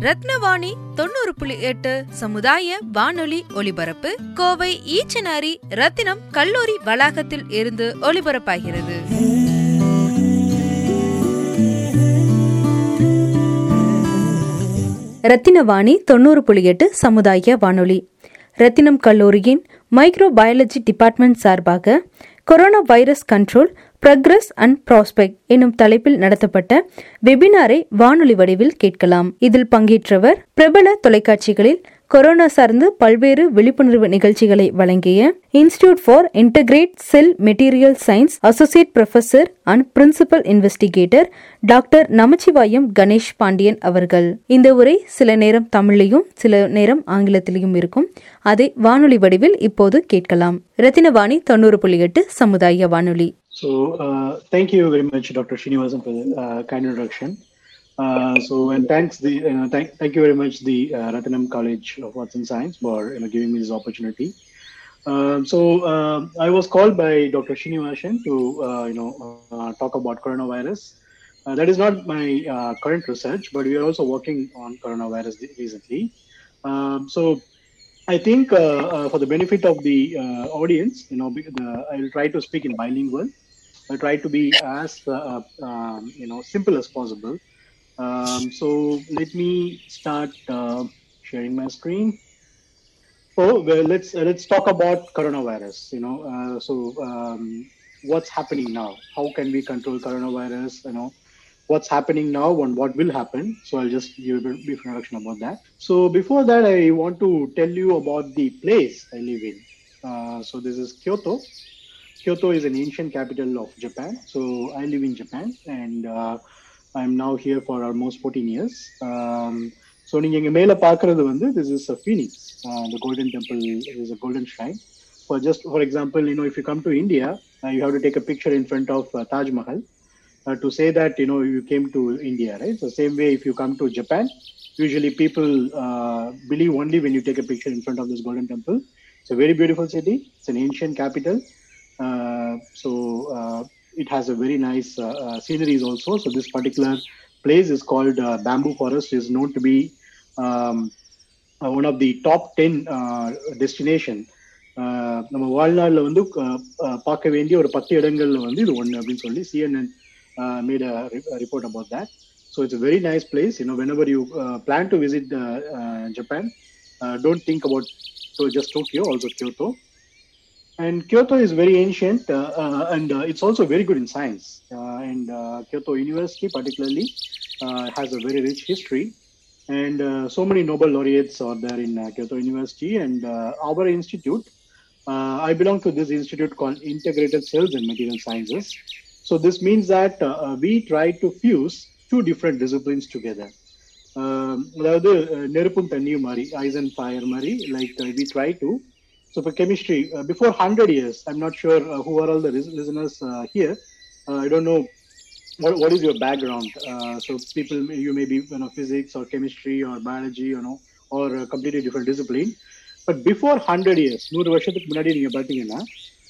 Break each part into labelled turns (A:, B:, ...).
A: ரத்னவாணி
B: தொண்ணூறு புள்ளி எட்டு சமுதாய வானொலி ஒலிபரப்பு கோவை ஈச்சனாரி ரத்தினம் கல்லூரி வளாகத்தில் இருந்து ஒலிபரப்பாகிறது. ரத்தினவாணி தொண்ணூறு புள்ளி எட்டு சமுதாய வானொலி. ரத்தினம் கல்லூரியின் மைக்ரோ பயாலஜி டிபார்ட்மெண்ட் சார்பாக corona virus control progress and prospect எனும் தலைப்பில் நடத்தப்பட்ட வெபினாரை வானொலி வடிவில் கேட்கலாம். இதில் பங்கேற்றவர் பிரபல தொலைக்காட்சிகளில் கொரோனா சார்ந்து பல்வேறு விழிப்புணர்வு நிகழ்ச்சிகளை வழங்கிய institute for integrate cell material science associate professor and principal investigator doctor Namachivayam Ganesh Pandian அவர்கள். இந்த உரை சில நேரம் தமிழிலும் சில நேரம் ஆங்கிலத்திலையும் இருக்கும். அதை வானொலி வடிவில் இப்போது கேட்கலாம். ரத்தினவாணி தொண்ணூறு புள்ளி எட்டு சமுதாய வானொலி.
C: So, uh, thank you very much, Dr. Srinivasan, for the uh, kind introduction. Uh, so, and thanks the you know, thank, thank you very much the uh, Ratnam College of Arts and Science for you know giving me this opportunity. Um, so, uh, I was called by Dr. Srinivasan to uh, you know uh, talk about coronavirus. Uh, that is not my uh, current research, but we are also working on coronavirus recently. Um, so, I think uh, uh, for the benefit of the uh, audience, you know, I will try to speak in bilingual. I try to be as uh, uh, um, you know simple as possible. Um, so let me start uh, sharing my screen. Oh, well, let's uh, let's talk about coronavirus. You know, uh, so um, what's happening now? How can we control coronavirus? You know, what's happening now and what will happen. So I'll just give a brief introduction about that. So before that, I want to tell you about the place I live in. Uh, so this is Kyoto. Kyoto is an ancient capital of Japan. So I live in Japan and uh, I'm now here for almost 14 years. Um, so நீங்கள் இங்கே மேலே பார்க்குறது வந்து this is a Phoenix the golden temple is a golden shrine. For just for example, you know, if you come to India, uh, you have to take a picture in front of uh, Taj Mahal uh, to say that you know you came to India, right? So same way, if you come to Japan, usually people uh, believe only when you take a picture in front of this golden temple. It's a very beautiful city. It's an ancient capital. Uh, so uh, it has a very nice uh, uh, sceneries also. So this particular place is called uh, Bamboo Forest. is known to be um, uh, one of the top 10 uh, destination uh, நம்ம வாழ்நாளில் வந்து uh, uh, பார்க்க வேண்டிய ஒரு பத்து இடங்கள்ல வந்து இது ஒன்று அப்படின்னு சொல்லி CNN made report about that so it's a very nice place you know whenever you uh, plan to visit uh, uh, Japan, uh, don't think about And Kyoto is very ancient uh, uh, and uh, it's also very good in science. Uh, and uh, Kyoto University, particularly, uh, has a very rich history. And uh, so many Nobel laureates are there in uh, Kyoto University. And uh, our institute, uh, I belong to this institute called Integrated Cells and Material Sciences. So this means that uh, uh, we try to fuse two different disciplines together. Um, அதாவது uh, நெருப்பும் தண்ணியும் மாதிரி ice and fire மாதிரி like we try to so இப்போ chemistry before hundred years I'm not sure who are all the listeners here I don't know what, what is your background? Uh, so people, you may be you know physics or chemistry or biology, you know, or a completely different discipline. But before hundred years நூறு வருஷத்துக்கு முன்னாடி நீங்க பாத்தீங்கன்னா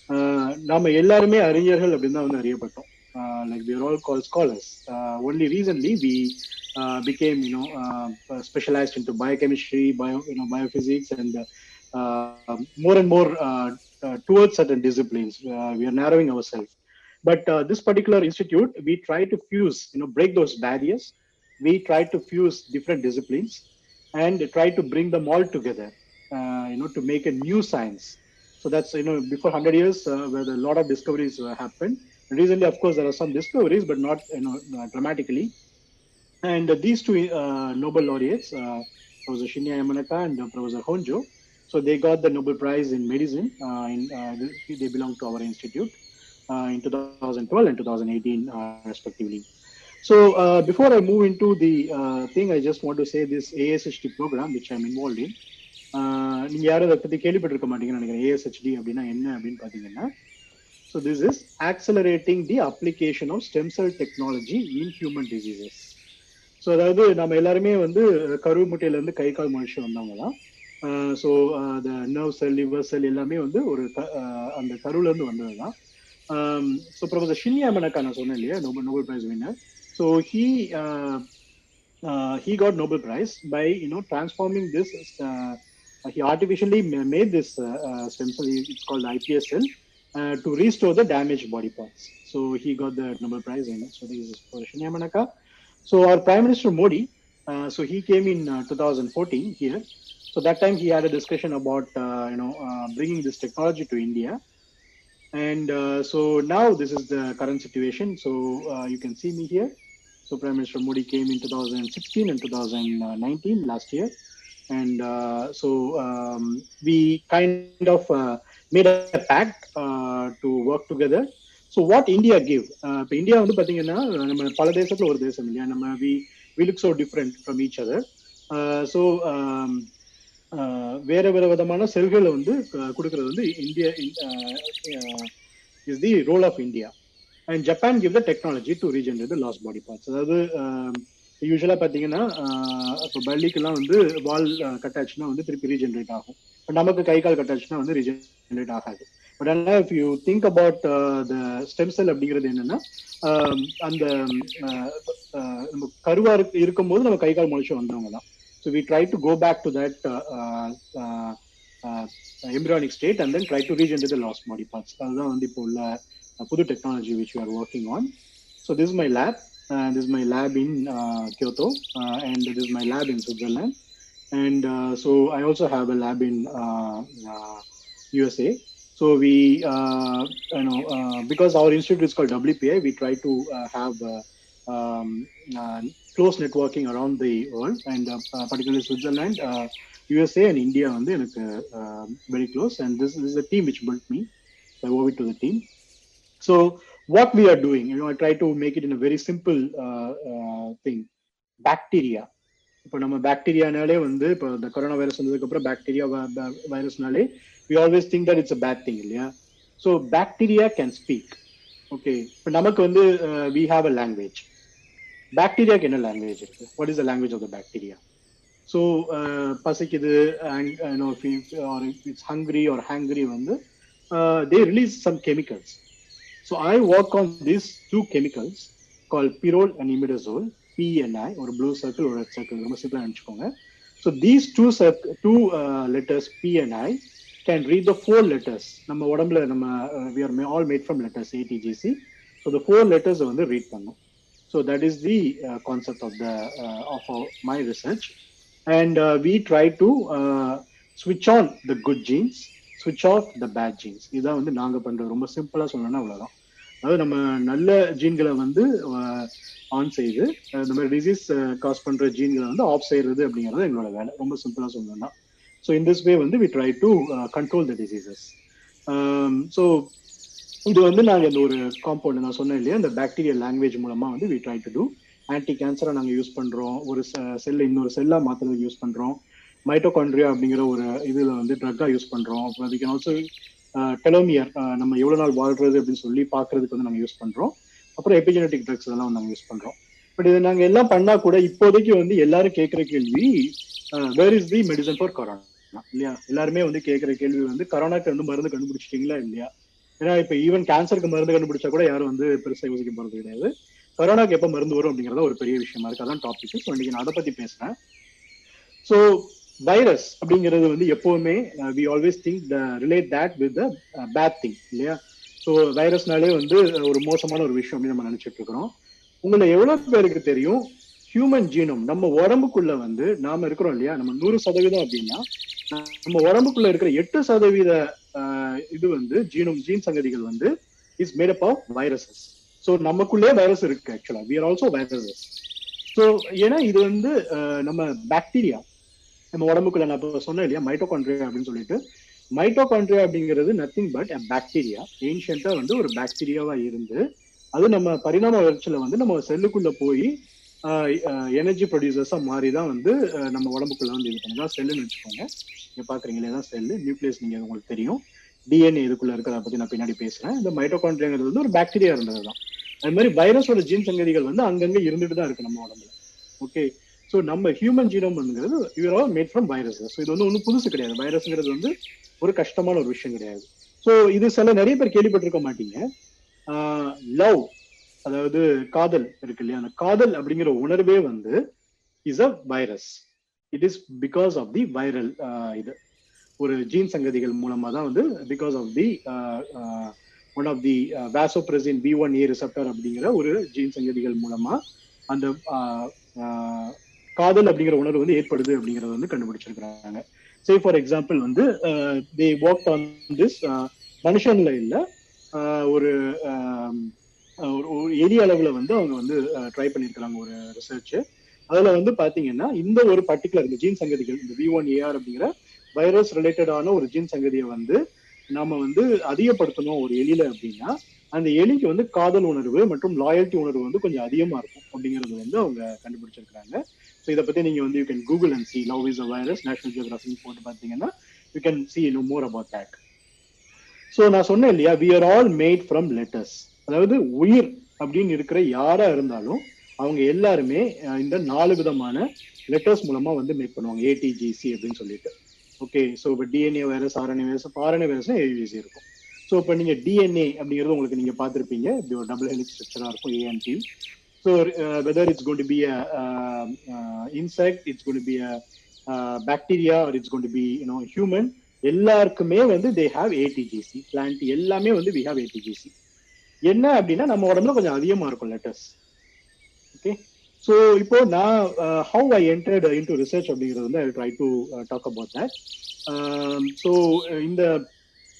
C: ஆஹ் நாம எல்லாருமே அறிஞர்கள் அப்படின்னு தான் வந்து அறியப்பட்டோம் like we are all called scholars. Uh, only recently we uh, became you know uh, specialized into biochemistry, uh, more and more uh, uh, towards certain disciplines. We are narrowing ourselves. But this particular institute, we try to fuse, you know, break those barriers. We try to fuse different disciplines and try to bring them all together, you know, to make a new science. So that's, you know, before 100 years, where a lot of discoveries happened. Recently, of course, there are some discoveries, but not, you know, dramatically. And uh, these two uh, Nobel laureates, uh, Professor Shinya Yamanaka and uh, Professor Honjo, So they got the Nobel Prize in medicine. Uh, in, uh, they belong to our institute uh, in 2012 and 2018, uh, respectively. So uh, before I move into the uh, thing, I just want to say this ASHD program, which I'm involved in. Uh, நீங்க யாரும் அதை பத்தி கேள்விப்பட்டிருக்க மாட்டீங்கன்னு நினைக்கிறேன் ஏஎஸ்ஹெச்டி அப்படின்னா என்ன அப்படின்னு பாத்தீங்கன்னா so this is accelerating the application of stem cell technology in human diseases so அதாவது நம்ம எல்லாருமே வந்து கருவு முட்டையில இருந்து கை கால் மனுஷன் வந்தவங்க தான் ஸோ அந்த நர்வ் செல் லிவர் செல் எல்லாமே வந்து ஒரு க- ஆஹ் அந்த கருவுல இருந்து வந்தது தான் ஸோ ப்ரொஃபசர் ஷின்யா மனக்கா நான் சொன்னேன் இல்லையா Nobel Nobel prize winner so he he got Nobel Prize by you know transforming this. Uh, he artificially ma- made this uh, uh, stem cell. It's called iPS cell uh, to restore the damaged body parts. So he got the Nobel Prize in it. So this is for Shinya Manaka. So our Prime Minister Modi. Uh, so he came in uh, 2014 here. So that time he had a discussion about uh, you know uh, bringing this technology to India. And uh, so now this is the current situation. So uh, you can see me here. So Prime Minister Modi came in 2016 and 2019 last year, and uh, so um, we kind of uh, made a pact uh, to work together. So what India give? Uh, இப்போ India வந்து பாத்தீங்கன்னா நம்ம பல தேசத்துல ஒரு தேசம் இல்லையா நம்ம we we look so different from each other. Uh, so um, uh, வேற வேற விதமான செல்களை வந்து கொடுக்கறது வந்து India is the role of India and Japan give the technology to regenerate lost body parts அதாவது யூஸ்வலா பாத்தீங்கன்னா இப்போ பள்ளிக்கெல்லாம் வந்து வால் கட்டாச்சுன்னா வந்து திருப்பி ரீஜென்ரேட் ஆகும். பட் நமக்கு கை கால் கட்டாச்சுன்னா வந்து ரீஜென்ரேட் ஆகாது. பட் ஆனால் if you think about the stem cell அப்படிங்கிறது என்னன்னா அந்த நம்ம கருவா இருக்கும்போது நம்ம கை கால் முளைச்சு வந்தவங்க தான் So we try to go back to that uh, uh, uh, embryonic state and then try to regenerate the lost body parts. That's the Pudu technology which we are working on. So this is my lab. Uh, this is my lab in Kyoto, and this is my lab in Switzerland and uh, so I also have a lab in uh, uh, USA. So we, you know, because our institute is called WPI, we try to have um, uh, close networking around the world and uh, uh, particularly Switzerland uh, USA and India வந்து எனக்கு uh, very close and this, this is a team which built me so I owe it to the team so what we are doing you know I try to make it in a very simple uh, uh, thing bacteria இப்போ நம்ம பாக்டீரியானாலே வந்து இப்போ இந்த corona virus வந்ததுக்கு அப்புறம் bacteria வைரஸ்னாலே we always think that it's a bad thing இல்லையா so bacteria can speak okay இப்போ நமக்கு வந்து வி ஹாவ் அ லாங்குவேஜ் பாக்டீரியாக்கு என்ன லாங்குவேஜ் இருக்கு? What is the language of the bacteria so பசிக்குது or it's hungry or hangry வந்து they release some chemicals so I work on this two chemicals call pyrrole and imidazole PNI ஒரு blue circle ஒரு red circle ரொம்ப சிம்பிளாக நினச்சிக்கோங்க. So these two circ two letters PNI can read the four letters நம்ம உடம்புல நம்ம we are all made from letters ATGC so the four letters வந்து read பண்ணும். So that is the uh, concept of the uh, of our, my research, and uh, we try to switch on the good genes, switch off the bad genes. இதான் வந்து நாங்க பண்றது. ரொம்ப சிம்பிளா சொல்லணும்னா அவ்வளவுதான். அதாவது நம்ம நல்ல ஜீன்களை வந்து ஆன் செய்து இந்த மாதிரி டிசீஸ் காஸ் பண்ற ஜீன்களை வந்து ஆஃப் செய்யறது அப்படிங்கிறது எங்களோட வேலை. ரொம்ப சிம்பிளா சொல்லணும்னா. ஸோ இன் திஸ் வே வந்து we try to control the diseases so இது வந்து நாங்கள் இந்த ஒரு காம்பவுண்ட் நான் சொன்னேன் இல்லையா இந்த பாக்டீரியல் லாங்குவேஜ் மூலமா வந்து we try to do anti கேன்சரை நாங்கள் யூஸ் பண்றோம். ஒரு செல்லை இன்னொரு செல்லா மாத்துறதுக்கு யூஸ் பண்றோம். மைட்டோகாண்ட்ரியா அப்படிங்கிற ஒரு இதுல வந்து ட்ரக்கா யூஸ் பண்றோம். அப்புறம் அதுக்கு ஆல்சோ டெலோமியர் நம்ம எவ்வளவு நாள் வாழ்றது அப்படின்னு சொல்லி பாக்குறதுக்கு வந்து நாங்கள் யூஸ் பண்றோம். அப்புறம் எபிஜெனட்டிக் ட்ரக்ஸ் இதெல்லாம் வந்து நாங்கள் யூஸ் பண்றோம். பட் இது நாங்கள் எல்லாம் பண்ணா கூட இப்போதைக்கு வந்து எல்லாரும் கேட்குற கேள்வி where is the medicine for corona இல்லையா? எல்லாருமே வந்து கேட்குற கேள்வி வந்து கொரோனாக்கு வந்து மருந்து கண்டுபிடிச்சிட்டீங்களா இல்லையா? ஏன்னா இப்போ ஈவன் கேன்சருக்கு மருந்து கண்டுபிடிச்சா கூட யாரும் வந்து பெருசாக யோசிக்க போறது கிடையாது. கொரோனாக்கு எப்போ மருந்து வரும் அப்படிங்கிறத ஒரு பெரிய விஷயமா இருக்கு. அதான் டாபிக் ஸோ இன்னைக்கு நான் அதை பத்தி பேசுறேன். ஸோ வைரஸ் அப்படிங்கிறது வந்து எப்பவுமே we always think the relate that with the bad thing இல்லையா? ஸோ வைரஸ்னாலே வந்து uh, ஒரு மோசமான ஒரு விஷயம் அப்படின்னு நம்ம நினைச்சிட்டு இருக்கிறோம். உங்களை எவ்வளவு பேருக்கு தெரியும்? ஹியூமன் ஜீனோம் நம்ம உடம்புக்குள்ள வந்து நாம இருக்கிறோம் இல்லையா? நம்ம நூறு சதவீதம் அப்படின்னா நம்ம உடம்புக்குள்ள இருக்கிற எட்டு சதவீத இது வந்து ஜீனோம் ஜீன் சங்கதிகள் வந்து is made up of viruses so நமக்குள்ளே வைரஸ் இருக்கு ஆக்சுவலா we are also viruses so ஏன்னா இது வந்து நம்ம பாக்டீரியா நம்ம உடம்புக்குள்ள நான் இப்போ சொன்னேன் இல்லையா மைட்டோகாண்ட்ரியா அப்படின்னு சொல்லிட்டு. மைட்டோகாண்ட்ரியா அப்படிங்கிறது நத்திங் பட் பாக்டீரியா ஏன்ஷியண்டா வந்து ஒரு பாக்டீரியாவா இருந்து அது நம்ம பரிணாம வளர்ச்சியில வந்து நம்ம செல்லுக்குள்ள போய் எனர்ஜி ப்ரொடியூசர்ஸா மாறி தான் வந்து நம்ம உடம்புக்குள்ள வந்து இது பண்ணுங்க செல்லுன்னு வச்சுக்கோங்க. நீங்க பாக்குறீங்களே தான் செல்லு நியூக்ளியஸ் நீங்க உங்களுக்கு தெரியும். டிஎன்ஏ இதுக்குள்ள இருக்கிறத பத்தி நான் பின்னாடி பேசுறேன். இந்த மைட்டோகாண்ட்ரியாங்கிறது வந்து ஒரு பாக்டீரியா இருந்தது தான் அது மாதிரி வைரஸோட ஜீன் சங்கதிகள் வந்து அங்கங்க இருந்துட்டு தான் இருக்கு நம்ம உடம்புல. ஓகே ஸோ நம்ம human ஜீனோம்ங்கிறது you're all made from virus so இது வந்து ஒன்றும் புதுசு கிடையாது. வைரஸ்ங்கிறது வந்து ஒரு கஷ்டமான ஒரு விஷயம் கிடையாது. ஸோ இது சில நிறைய பேர் கேள்விப்பட்டிருக்க மாட்டீங்க. லவ் அதாவது காதல் இருக்கு இல்லையா? அந்த காதல் அப்படிங்கிற உணர்வே வந்து is a virus it is because of the viral இது. ஒரு ஜீன் சங்கதிகள் மூலமா தான் வந்து because of the one of the vasopressin B one A receptor அப்படிங்கிற ஒரு ஜீன் சங்கதிகள் மூலமா அந்த ஆஹ், காதல் அப்படிங்கிற உணர்வு வந்து ஏற்படுது அப்படிங்கறத வந்து கண்டுபிடிச்சிருக்கிறாங்க. சே ஃபார் எக்ஸாம்பிள் வந்து தே ஒர்க் ஆன் திஸ் மனுஷன்ல இல்ல ஆஹ், ஒரு ஏரிய அளவுல வந்து அவங்க வந்து ட்ரை பண்ணியிருக்கிறாங்க ஒரு ரிசர்ச் அதுல வந்து பாத்தீங்கன்னா இந்த ஒரு பர்டிகுலர் இந்த ஜீன் சங்கதிகள் இந்த வி ஒன் ஏஆர் அப்படிங்கிற வைரஸ் ரிலேட்டடான ஒரு ஜீன் சங்கதியை வந்து நாம வந்து அதிகப்படுத்தணும் ஒரு எலியில அப்படின்னா அந்த எலிக்கு வந்து காதல் உணர்வு மற்றும் லாயல்ட்டி உணர்வு வந்து கொஞ்சம் அதிகமா இருக்கும் அப்படிங்கறது வந்து அவங்க கண்டுபிடிச்சிருக்காங்க ஸோ இதை பத்தி நீங்க வந்து you can Google and see love is a virus National Geography போட்டு பார்த்தீங்கன்னா you can see know more about that so நான் சொன்னேன் இல்லையா we are all made from letters அதாவது உயிர் அப்படின்னு இருக்கிற யாரா இருந்தாலும் அவங்க எல்லாருமே இந்த நாலு விதமான லெட்டர்ஸ் மூலமா வந்து மேக் பண்ணுவாங்க. ஏடிஜிசி அப்படின்னு சொல்லிட்டு. ஓகே ஸோ இப்போ DNA virus RNA virus RNA வைரஸ்னா AVC இருக்கும். ஸோ இப்போ நீங்க டிஎன்ஏ அப்படிங்கிறது உங்களுக்கு நீங்க பார்த்துருப்பீங்க. இப்படி ஒரு டபுள் ஹெலிக் ஸ்ட்ரக்சரா இருக்கும் and so whether it's going to be a insect it's going to be a bacteria or it's going to be you know human எல்லாருக்குமே வந்து தே ஹாவ் ஏடிஜிசி பிளான்ட் எல்லாமே வந்து வி ஹாவ் ஏடிஜிசி என்ன அப்படின்னா நம்ம உடம்புல கொஞ்சம் அதிகமா இருக்கும் லெட்டர்ஸ் ஓகே ஸோ இப்போ நான் how I entered into research அப்படிங்கிறது வந்து I try to talk about that so இந்த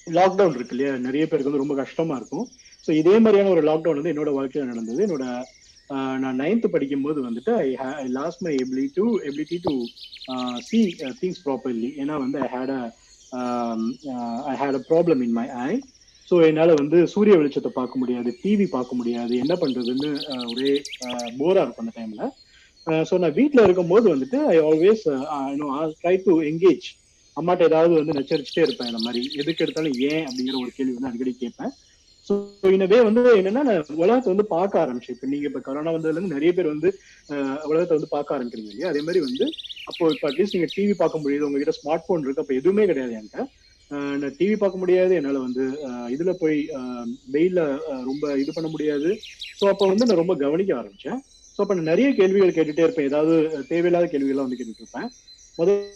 C: லாக்டவுன் இருக்கு இல்லையா? நிறைய பேருக்கு வந்து ரொம்ப கஷ்டமா இருக்கும். ஸோ இதே மாதிரியான ஒரு லாக்டவுன் வந்து என்னோட வாழ்க்கையில் நடந்தது. என்னோட uh, நான் நைன்த் படிக்கும்போது வந்துட்டு I I lost my ability to ability to see things properly ஏன்னா வந்து I had a I had a problem in my eye so என்னால் வந்து சூரிய வெளிச்சத்தை பார்க்க முடியாது டிவி பார்க்க முடியாது. என்ன பண்ணுறதுன்னு ஒரே போராக இருக்கும் அந்த டைம்ல ஸோ நான் வீட்டில் இருக்கும்போது வந்துட்டு I always try to engage அம்மாட்ட ஏதாவது வந்து நச்சரிச்சுட்டே இருப்பேன் இந்த மாதிரி. எதுக்கு எடுத்தாலும் ஏன் அப்படிங்கிற ஒரு கேள்வி வந்து அடிக்கடி கேட்பேன். ஸோ இனவே வந்து என்னன்னா உலகத்தை வந்து பார்க்க ஆரம்பிச்சேன். இப்போ நீங்க இப்போ கொரோனா வந்ததுல இருந்து நிறைய பேர் வந்து உலகத்தை வந்து பார்க்க ஆரம்பிக்கிறீங்க இல்லையா? அதே மாதிரி வந்து அப்போ இப்போ அட்லீஸ்ட் நீங்க டிவி பார்க்க முடியுது உங்ககிட்ட ஸ்மார்ட் போன் இருக்கு அப்போ எதுவுமே கிடையாது என்கிட்ட. டிவி பார்க்க முடியாது. என்னால வந்து இதுல போய் அஹ், வெயில்ல ரொம்ப இது பண்ண முடியாது. ஸோ அப்போ வந்து நான் ரொம்ப கவனிக்க ஆரம்பிச்சேன். ஸோ அப்போ நான் நிறைய கேள்விகள் கேட்டுட்டே இருப்பேன். ஏதாவது தேவையில்லாத கேள்விகள்லாம் வந்து கேட்டுட்டு இருப்பேன். முதல்ல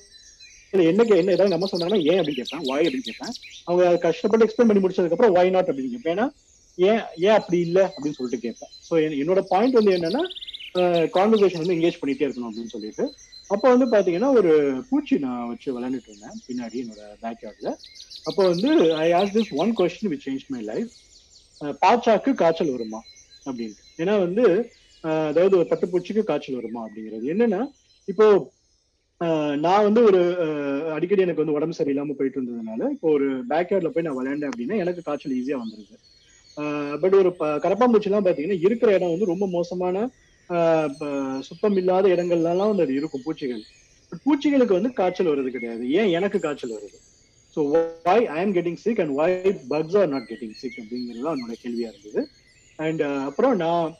C: என்ன என்ன ஏதாவது நம்ம சொன்னாங்கன்னா ஏன் அப்படின்னு கேட்பேன். வாய் அப்படின்னு கேட்பேன். அவங்க அதை கஷ்டப்பட்டு எக்ஸ்பிளைன் பண்ணி முடிச்சதுக்கு அப்புறம் வாய் நாட் அப்படின்னு கேட்பேன். ஏன்னா ஏன் ஏன் அப்படி இல்லை அப்படின்னு சொல்லிட்டு கேட்பேன். ஸோ என்னோட பாயிண்ட் வந்து என்னன்னா கான்வர்சேஷன் வந்து எங்கேஜ் பண்ணிட்டே இருக்கணும் அப்படின்னு சொல்லிட்டு. அப்போ வந்து பாத்தீங்கன்னா ஒரு பூச்சி நான் வச்சு விளையாண்டுட்டு இருந்தேன் பின்னாடி என்னோட பேக் யார்டில் அப்போ வந்து I ask this one question which change my life பாச்சாக்கு காய்ச்சல் வருமா? அப்படின்ட்டு. ஏன்னா வந்து அதாவது ஒரு பட்டுப்பூச்சிக்கு காய்ச்சல் வருமா அப்படிங்கிறது. என்னன்னா இப்போ நான் வந்து ஒரு அடிக்கடி எனக்கு வந்து உடம்பு சரியில்லாம போயிட்டு இருந்ததுனால இப்போ ஒரு பேக்யார்ட்ல போய் நான் விளையாண்டேன் அப்படின்னா எனக்கு காய்ச்சல் ஈஸியா வந்துருது. பட் ஒரு ப- கரப்பாம்பூச்சிலாம் பாத்தீங்கன்னா இருக்கிற இடம் வந்து ரொம்ப மோசமான சுத்தம் இல்லாத இடங்கள்லாம் வந்து அது இருக்கும் பூச்சிகள். பூச்சிகளுக்கு வந்து காய்ச்சல் வருது கிடையாது. ஏன் எனக்கு காய்ச்சல் வருது? So why I am getting sick and why bugs are not getting sick அப்படிங்கிறது தான் என்னோட கேள்வியா இருந்தது. அண்ட் அப்புறம் நான்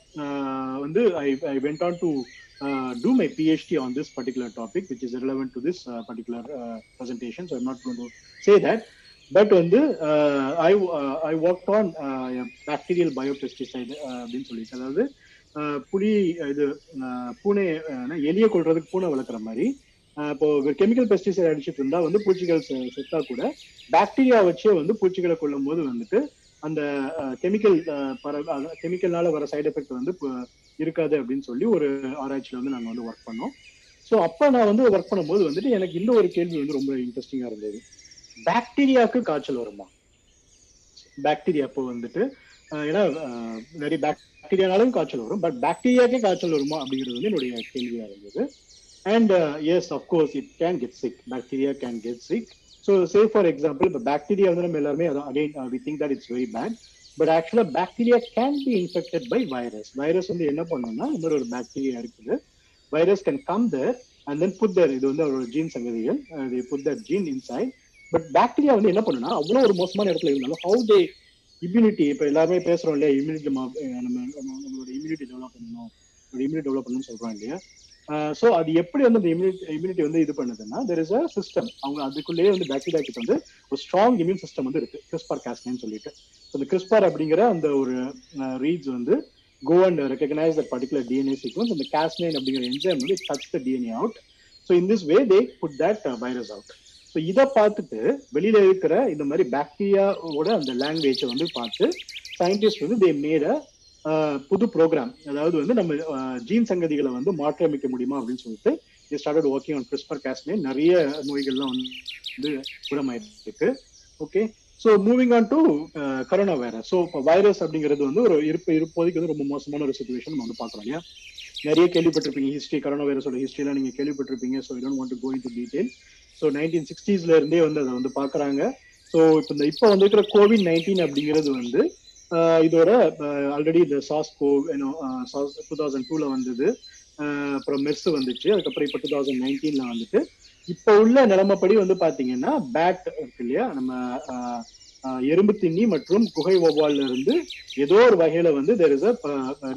C: வந்து I I went on to do my PhD on this particular topic which is relevant to this particular presentation so not to say that but வந்து I I work on bacterial biopesticide அப்படின்னு சொல்லிட்டு. அதாவது புலி இது பூனை எலியை கொள்றதுக்கு பூனை வளர்க்குற மாதிரி. இப்போ கெமிக்கல் பெஸ்டிசைட் அடிச்சிட்டு இருந்தா வந்து பூச்சிகள் செ- செத்தா கூட பாக்டீரியா வச்சே வந்து பூச்சிகளை கொள்ளும் போது வந்துட்டு அந்த கெமிக்கல் பர கெமிக்கல்னால வர சைடு எஃபெக்ட் வந்து இருக்காது அப்படின்னு சொல்லி ஒரு ஆராய்ச்சியில வந்து நாங்கள் வந்து ஒர்க் பண்ணோம். ஸோ அப்போ நான் வந்து ஒர்க் பண்ணும்போது வந்துட்டு எனக்கு இந்த ஒரு கேள்வி வந்து ரொம்ப இன்ட்ரெஸ்டிங்காக இருந்தது. பாக்டீரியாவுக்கு காய்ச்சல் வருமா? பாக்டீரியா இப்போ வந்துட்டு ஏன்னா நிறைய பாக்டீரியானாலும் காய்ச்சல் வரும். பட் பாக்டீரியாக்கே காய்ச்சல் வருமா அப்படிங்கிறது வந்து என்னுடைய கேள்வியாக இருந்தது. And yes of course it can get sick bacteria can get sick so say for example இப்போ பாக்டீரியா வந்து நம்ம எல்லாருமே again we think that it's very bad but ஆக்சுவலாக bacteria can be infected by virus virus வந்து என்ன பண்ணணும்னா இன்னொரு ஒரு பாக்டீரியா இருக்குது. Virus can come there and then put their இது வந்து அவரோட gene சங்கதிகள் put their gene inside but bacteria வந்து என்ன பண்ணுனா அவ்வளோ ஒரு மோசமான இடத்துல இருந்தாலும் ஹவு தே இம்யூனிட்டி இப்போ எல்லாருமே பேசுறோம் இல்லையா? இம்யூனிட்டி நம்ம நம்ம- நம்மளோட இம்யூனிட்டி டெவலப் பண்ணணும். இம்யூனிட்டி டெவலப் பண்ணணும்னு சொல்றாங்க இல்லையா? ஸோ அது எப்படி வந்து அந்த இம்யூனிட்டி இம்யூனிட்டி வந்து இது பண்ணுதுன்னா தெர் இஸ் அ சிஸ்டம் அவங்க அதுக்குள்ளேயே வந்து பாக்டீரியா கிட்ட வந்து ஒரு ஸ்ட்ராங் இம்யூன் சிஸ்டம் வந்து இருக்கு. கிறிஸ்பார் காஸ்னேன்னு சொல்லிட்டு. ஸோ இந்த கிறிஸ்பார் அப்படிங்கிற அந்த ஒரு ரீட்ஸ் வந்து go and recognize that particular DNA sequence அந்த காஸ்னேன் அப்படிங்கிற என்ஜைம் வந்து touch the DNA out so in this way they put that virus out so இதை பார்த்துட்டு வெளியில இருக்கிற இந்த மாதிரி பாக்டீரியாவோட அந்த லாங்குவேஜை வந்து பார்த்து சயின்டிஸ்ட் வந்து தே மேட uh, புது ப்ரோக்ராம் அதாவது வந்து நம்ம uh, ஜீன் சங்கதிகளை வந்து மாற்றியமைக்க முடியுமா அப்படின்னு சொல்லிட்டு they started working on CRISPR Cas9. நிறைய நோய்கள்லாம் வந்து குணமாயிருக்கு. Okay so moving on to corona virus so இப்போ வைரஸ் அப்படிங்கிறது வந்து ஒரு இருப்பு இருப்போதைக்கு வந்து ரொம்ப மோசமான ஒரு சுச்சுவேஷன் நம்ம வந்து பார்க்குறோம் இல்லையா? நிறைய கேள்விப்பட்டிருப்பீங்க ஹிஸ்ட்ரி கரோனா வைரஸோட ஹிஸ்ட்ரியெலாம் நீங்க கேள்விப்பட்டிருப்பீங்க so don't want to go in to detail so nineteen சிக்ஸ்டீஸ்ல இருந்தே வந்து அதை வந்து பாக்குறாங்க ஸோ இப்போ இந்த இப்போ வந்துருக்கிற கோவிட் நைன்டீன் அப்படிங்கிறது வந்து இதோட ஆல்ரெடி இந்த சாஸ் கோ சாஸ் டூ தௌசண்ட் டூல வந்தது. ஆஹ் அப்புறம் மெர்ஸ் வந்துச்சு. அதுக்கப்புறம் இப்போ டூ தௌசண்ட் நைன்டீன்ல வந்துட்டு இப்போ உள்ள நிலைமைப்படி வந்து பாத்தீங்கன்னா பேட் இருக்கு இல்லையா? நம்ம ஆஹ் எறும்பு திண்ணி மற்றும் குகை ஒவ்வால்ல இருந்து ஏதோ ஒரு வகையில வந்து தெர் இஸ் அ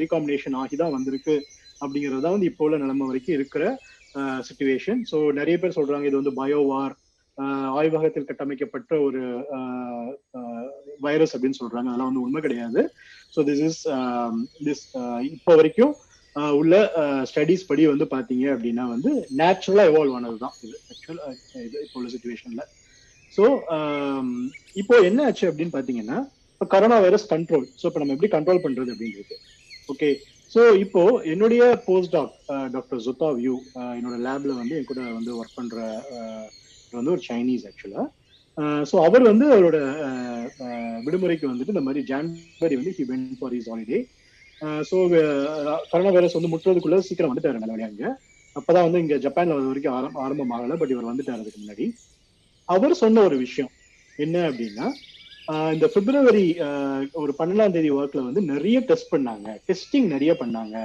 C: ரீகாம்பினேஷன் ஆகி தான் வந்திருக்கு. அப்படிங்கறத வந்து இப்போ உள்ள நிலைமை வரைக்கும் இருக்கிற சுச்சுவேஷன் ஸோ நிறைய பேர் சொல்றாங்க இது வந்து பயோவார் ஆய்வகத்தில் கட்டமைக்கப்பட்ட ஒரு வைரஸ் அப்படின்னு சொல்றாங்க. அதெல்லாம் வந்து உண்மை கிடையாது. ஸோ திஸ் இஸ் திஸ் இப்போ வரைக்கும் ஆஹ் உள்ள ஸ்டடீஸ் படி வந்து பாத்தீங்க அப்படின்னா வந்து நேச்சுரலா எவால்வ் ஆனது தான் இது. ஆக்சுவல் இது இப்போ உள்ள சுச்சுவேஷன்ல ஸோ இப்போ என்ன ஆச்சு அப்படின்னு பாத்தீங்கன்னா இப்போ கரோனா வைரஸ் கண்ட்ரோல் ஸோ இப்போ நம்ம எப்படி கண்ட்ரோல் பண்றது அப்படின்றது. ஓகே ஸோ இப்போ என்னுடைய போஸ்ட் டாக் டாக்டர் ஜுத்தா வியூ என்னோட லேப்ல வந்து என் கூட வந்து ஒர்க் பண்ற uh, வந்து ஒரு சைனீஸ் ஆக்சுவலா ஸோ அவர் வந்து அவரோட uh, uh, விடுமுறைக்கு வந்துட்டு இந்த மாதிரி ஜான்வரி வந்து he went for his holiday so corona virus வந்து முற்றுவதுக்குள்ள சீக்கிரம் வந்துட்டாரு நல்ல அங்கே அப்பதான் வந்து இங்க ஜப்பான்ல வர வரைக்கும் ஆரம் ஆரம்பம் பட் இவர் வந்துட்டாரு அதுக்கு முன்னாடி. அவர் சொன்ன ஒரு விஷயம் என்ன அப்படின்னா இந்த பிப்ரவரி ஒரு பன்னெண்டாம் தேதி ஒர்க்ல வந்து நிறைய டெஸ்ட் பண்ணாங்க. டெஸ்டிங் நிறைய பண்ணாங்க.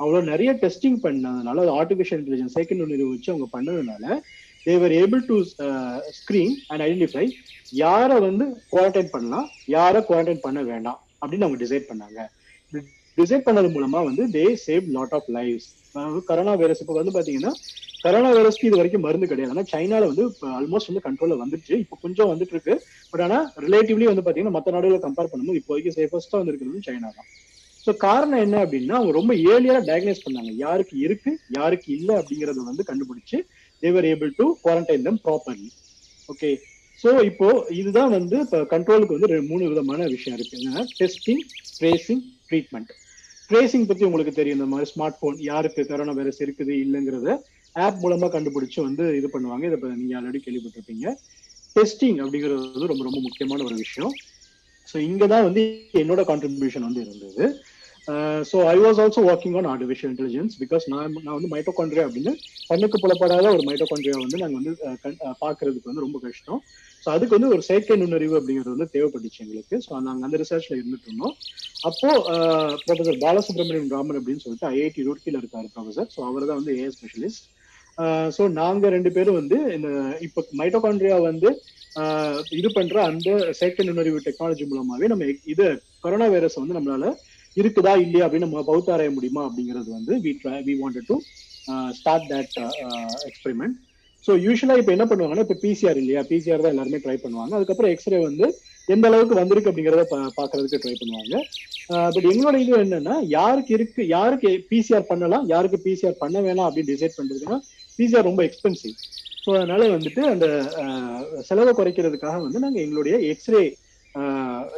C: அவ்வளோ நிறைய டெஸ்டிங் பண்ணதுனால அது ஆர்டிஃபிஷியல் இன்டெலிஜென்ஸ் செகண்ட் ஒன்று வச்சு அவங்க பண்ணதுனால they were able to screen and identify யாரை வந்து குவாரண்டைன் பண்ணலாம் யாரை குவாரண்டைன் பண்ண வேண்டாம் அப்படின்னு அவங்க டிசைட் பண்ணாங்க. டிசைட் பண்ணது மூலமா வந்து they save lot of lifes corona virus இப்போ வந்து பாத்தீங்கன்னா கரோனா வைரஸ்க்கு இது வரைக்கும் மருந்து கிடையாது. ஆனா சைனால வந்து ஆல்மோஸ்ட் வந்து கண்ட்ரோல்ல வந்துருச்சு. இப்போ கொஞ்சம் வந்துட்டு இருக்கு. பட் ஆனா ரிலேட்டிவ்லி வந்து பாத்தீங்கன்னா மற்ற நாடுகளை கம்பேர் பண்ணும்போது இப்போ வரைக்கும் சேஃபஸ்டா வந்துருக்கிறது சைனா தான். ஸோ காரணம் என்ன அப்படின்னா அவங்க ரொம்ப ஏர்லியா டயக்னைஸ் பண்ணாங்க. யாருக்கு இருக்கு யாருக்கு இல்லை அப்படிங்கறத வந்து கண்டுபிடிச்சு they were able to quarantine them properly okay so இப்போ இதுதான் வந்து இப்போ கண்ட்ரோலுக்கு வந்து மூணு விதமான விஷயம் இருக்கு. என்னன்னா டெஸ்டிங் ட்ரேசிங் ட்ரீட்மெண்ட் ட்ரேசிங் பத்தி உங்களுக்கு தெரியும். இந்த மாதிரி ஸ்மார்ட் போன் யாருக்கு கரோனா வைரஸ் இருக்குது இல்லைங்கிறத ஆப் மூலமா கண்டுபிடிச்சு வந்து இது பண்ணுவாங்க. இதை நீங்க ஆல்ரெடி கேள்விப்பட்டிருப்பீங்க. டெஸ்டிங் அப்படிங்கிறது வந்து ரொம்ப ரொம்ப முக்கியமான ஒரு விஷயம். ஸோ இங்கதான் வந்து என்னோட கான்ட்ரிபியூஷன் வந்து இருந்தது. So I was also working on artificial intelligence because நான் நான் வந்து மைட்டோகான்ட்ரியா அப்படின்னு கண்ணுக்கு புலப்படாத ஒரு மைட்டோகான்ட்ரியா வந்து நாங்கள் வந்து uh, uh, பார்க்கறதுக்கு வந்து ரொம்ப கஷ்டம். ஸோ அதுக்கு வந்து ஒரு செயற்கை நுண்ணறிவு அப்படிங்கிறது வந்து தேவைப்பட்டுச்சு எங்களுக்கு. ஸோ நாங்கள் அந்த ரிசர்ச்ல இருந்துட்டு இருந்தோம். அப்போ uh, ப்ரொஃபசர் பாலசுப்ரமணியம் ராமன் அப்படின்னு சொல்லிட்டு ஐஐடி ரூர்க்கியில் இருக்காரு ப்ரொஃபசர் ஸோ அவர் தான் வந்து ஏ ஸ்பெஷலிஸ்ட் ஸோ நாங்க ரெண்டு பேரும் வந்து இந்த இப்போ மைட்டோகான்ட்ரியா வந்து இது பண்ற அந்த செயற்கை நுண்ணறிவு டெக்னாலஜி மூலமாவே நம்ம இது கொரோனா வைரஸ் வந்து நம்மளால இருக்குதா இல்லையா அப்படின்னு நம்ம பௌத்தாராய முடியுமா அப்படிங்கிறது வந்து we try we wanted to start that experiment so யூஸ்வலாக இப்போ என்ன பண்ணுவாங்கன்னா இப்போ பிசிஆர் இல்லையா? பிசிஆர் தான் எல்லாருமே ட்ரை பண்ணுவாங்க. அதுக்கப்புறம் எக்ஸ்ரே வந்து எந்த அளவுக்கு வந்திருக்கு அப்படிங்கிறத பார்க்கறதுக்கு ட்ரை பண்ணுவாங்க. Uh, பட் எங்களோட இது என்னன்னா யாருக்கு இருக்கு யாருக்கு பிசிஆர் பண்ணலாம் யாருக்கு பிசிஆர் பண்ண வேணாம் அப்படின்னு டிசைட் பண்றதுன்னா பிசிஆர் ரொம்ப எக்ஸ்பென்சிவ் ஸோ அதனால வந்துட்டு அந்த uh, செலவை குறைக்கிறதுக்காக வந்து நாங்கள் எங்களுடைய எக்ஸ்ரே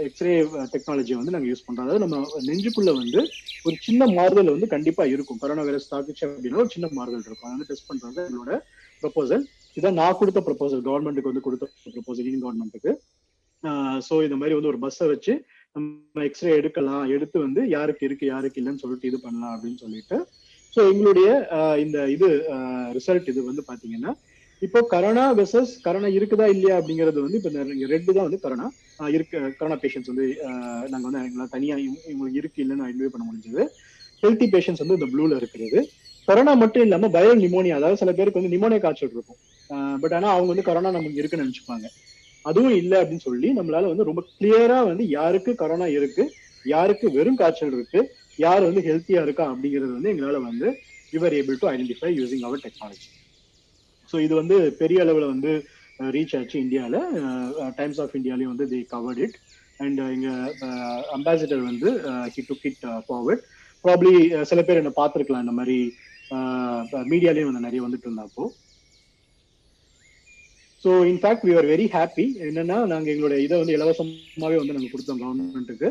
C: எக்ஸ்ரே டெக்னாலஜியை வந்து நாங்கள் யூஸ் பண்றோம். அதாவது நம்ம நெஞ்சுக்குள்ள வந்து ஒரு சின்ன மாறுதல் வந்து கண்டிப்பா இருக்கும். கொரோனா வைரஸ் தாக்குச்சு அப்படின்னா ஒரு சின்ன மாறுதல் இருக்கும். அதை வந்து டெஸ்ட் பண்றது எங்களோட ப்ரொபோசல் இதான் நான் கொடுத்த ப்ரொபோசல் கவர்மெண்ட்டுக்கு வந்து கொடுத்த ப்ரொபோசல் இந்தியன் கவர்மெண்ட்டுக்கு ஸோ இந்த மாதிரி வந்து ஒரு பஸ்ஸை வச்சு நம்ம எக்ஸ்ரே எடுக்கலாம். எடுத்து வந்து யாருக்கு இருக்கு யாருக்கு இல்லைன்னு சொல்லிட்டு இது பண்ணலாம் அப்படின்னு சொல்லிட்டு. ஸோ எங்களுடைய இந்த இது ரிசல்ட் இது வந்து பாத்தீங்கன்னா இப்போ கரோனா வெர்சஸ் கரோனா இருக்குதா இல்லையா அப்படிங்கிறது வந்து இப்போ ரெட்டு தான் வந்து கரோனா இருக்கு கரோனா பேஷண்ட்ஸ் வந்து நாங்கள் நாங்க வந்து எங்களால் தனியா இவங்களுக்கு இருக்கு இல்லைன்னு ஐடென்டிஃபை பண்ண முடிஞ்சது. ஹெல்த்தி பேஷண்ட்ஸ் வந்து இந்த ப்ளூல இருக்கிறது. கொரோனா மட்டும் இல்லாம வைரல் நிமோனியா அதாவது சில பேருக்கு வந்து நிமோனியா காய்ச்சல் இருக்கும். பட் ஆனா அவங்க வந்து கொரோனா நமக்கு இருக்குன்னு நினைச்சுப்பாங்க. அதுவும் இல்லை அப்படின்னு சொல்லி நம்மளால வந்து ரொம்ப கிளியரா வந்து யாருக்கு கொரோனா இருக்கு யாருக்கு வெறும் காய்ச்சல் இருக்கு யார் வந்து ஹெல்த்தியா இருக்கா அப்படிங்கிறது வந்து எங்களால வந்து you're able to identify using our technology so இது வந்து பெரிய அளவில் வந்து uh, ரீச் ஆச்சு இந்தியாவில் டைம்ஸ் ஆஃப் இந்தியாலையும் uh, uh, வந்து தி கவர்ட் இட் அண்ட் எங்க அம்பாசிடர் வந்து he took it forward probably சில பேர் என்ன பார்த்துருக்கலாம் இந்த மாதிரி மீடியாலையும் வந்து நிறைய வந்துட்டு இருந்தாப்போ so in fact we are very happy என்னன்னா நாங்கள் எங்களுடைய இதை வந்து இலவசமாகவே வந்து நாங்கள் கொடுத்தோம் கவர்மெண்ட்டுக்கு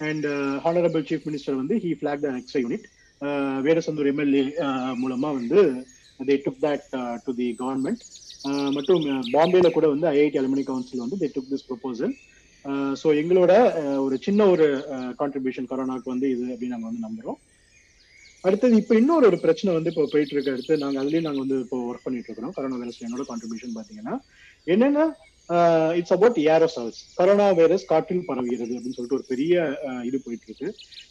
C: அண்ட் ஹானரபிள் சீஃப் மினிஸ்டர் வந்து he flag the extra unit Vedasandur MLA மூலமா வந்து they took that to the government மற்றும் uh, பாம்பேல கூட வந்து ஐஐடி அலுமினி கவுன்சில் வந்து they took this proposal so எங்களோட uh, ஒரு சின்ன ஒரு uh, கான்ட்ரிபியூஷன் கொரோனாக்கு வந்து இது அப்படின்னு நாங்கள் வந்து நம்புறோம். அடுத்தது இப்போ இன்னொரு ஒரு பிரச்சனை வந்து இப்போ போயிட்டு இருக்க. அடுத்து நாங்கள் அதுலயும் நாங்கள் வந்து இப்போ ஒர்க் பண்ணிட்டு இருக்கிறோம். கொரோனா வைரஸ் என்னோட கான்ட்ரிபியூஷன் பார்த்தீங்கன்னா என்னன்னா it's about aerosols corona virus காற்றில் பரவுகிறது அப்படின்னு சொல்லிட்டு ஒரு பெரிய இது போயிட்டு இருக்கு.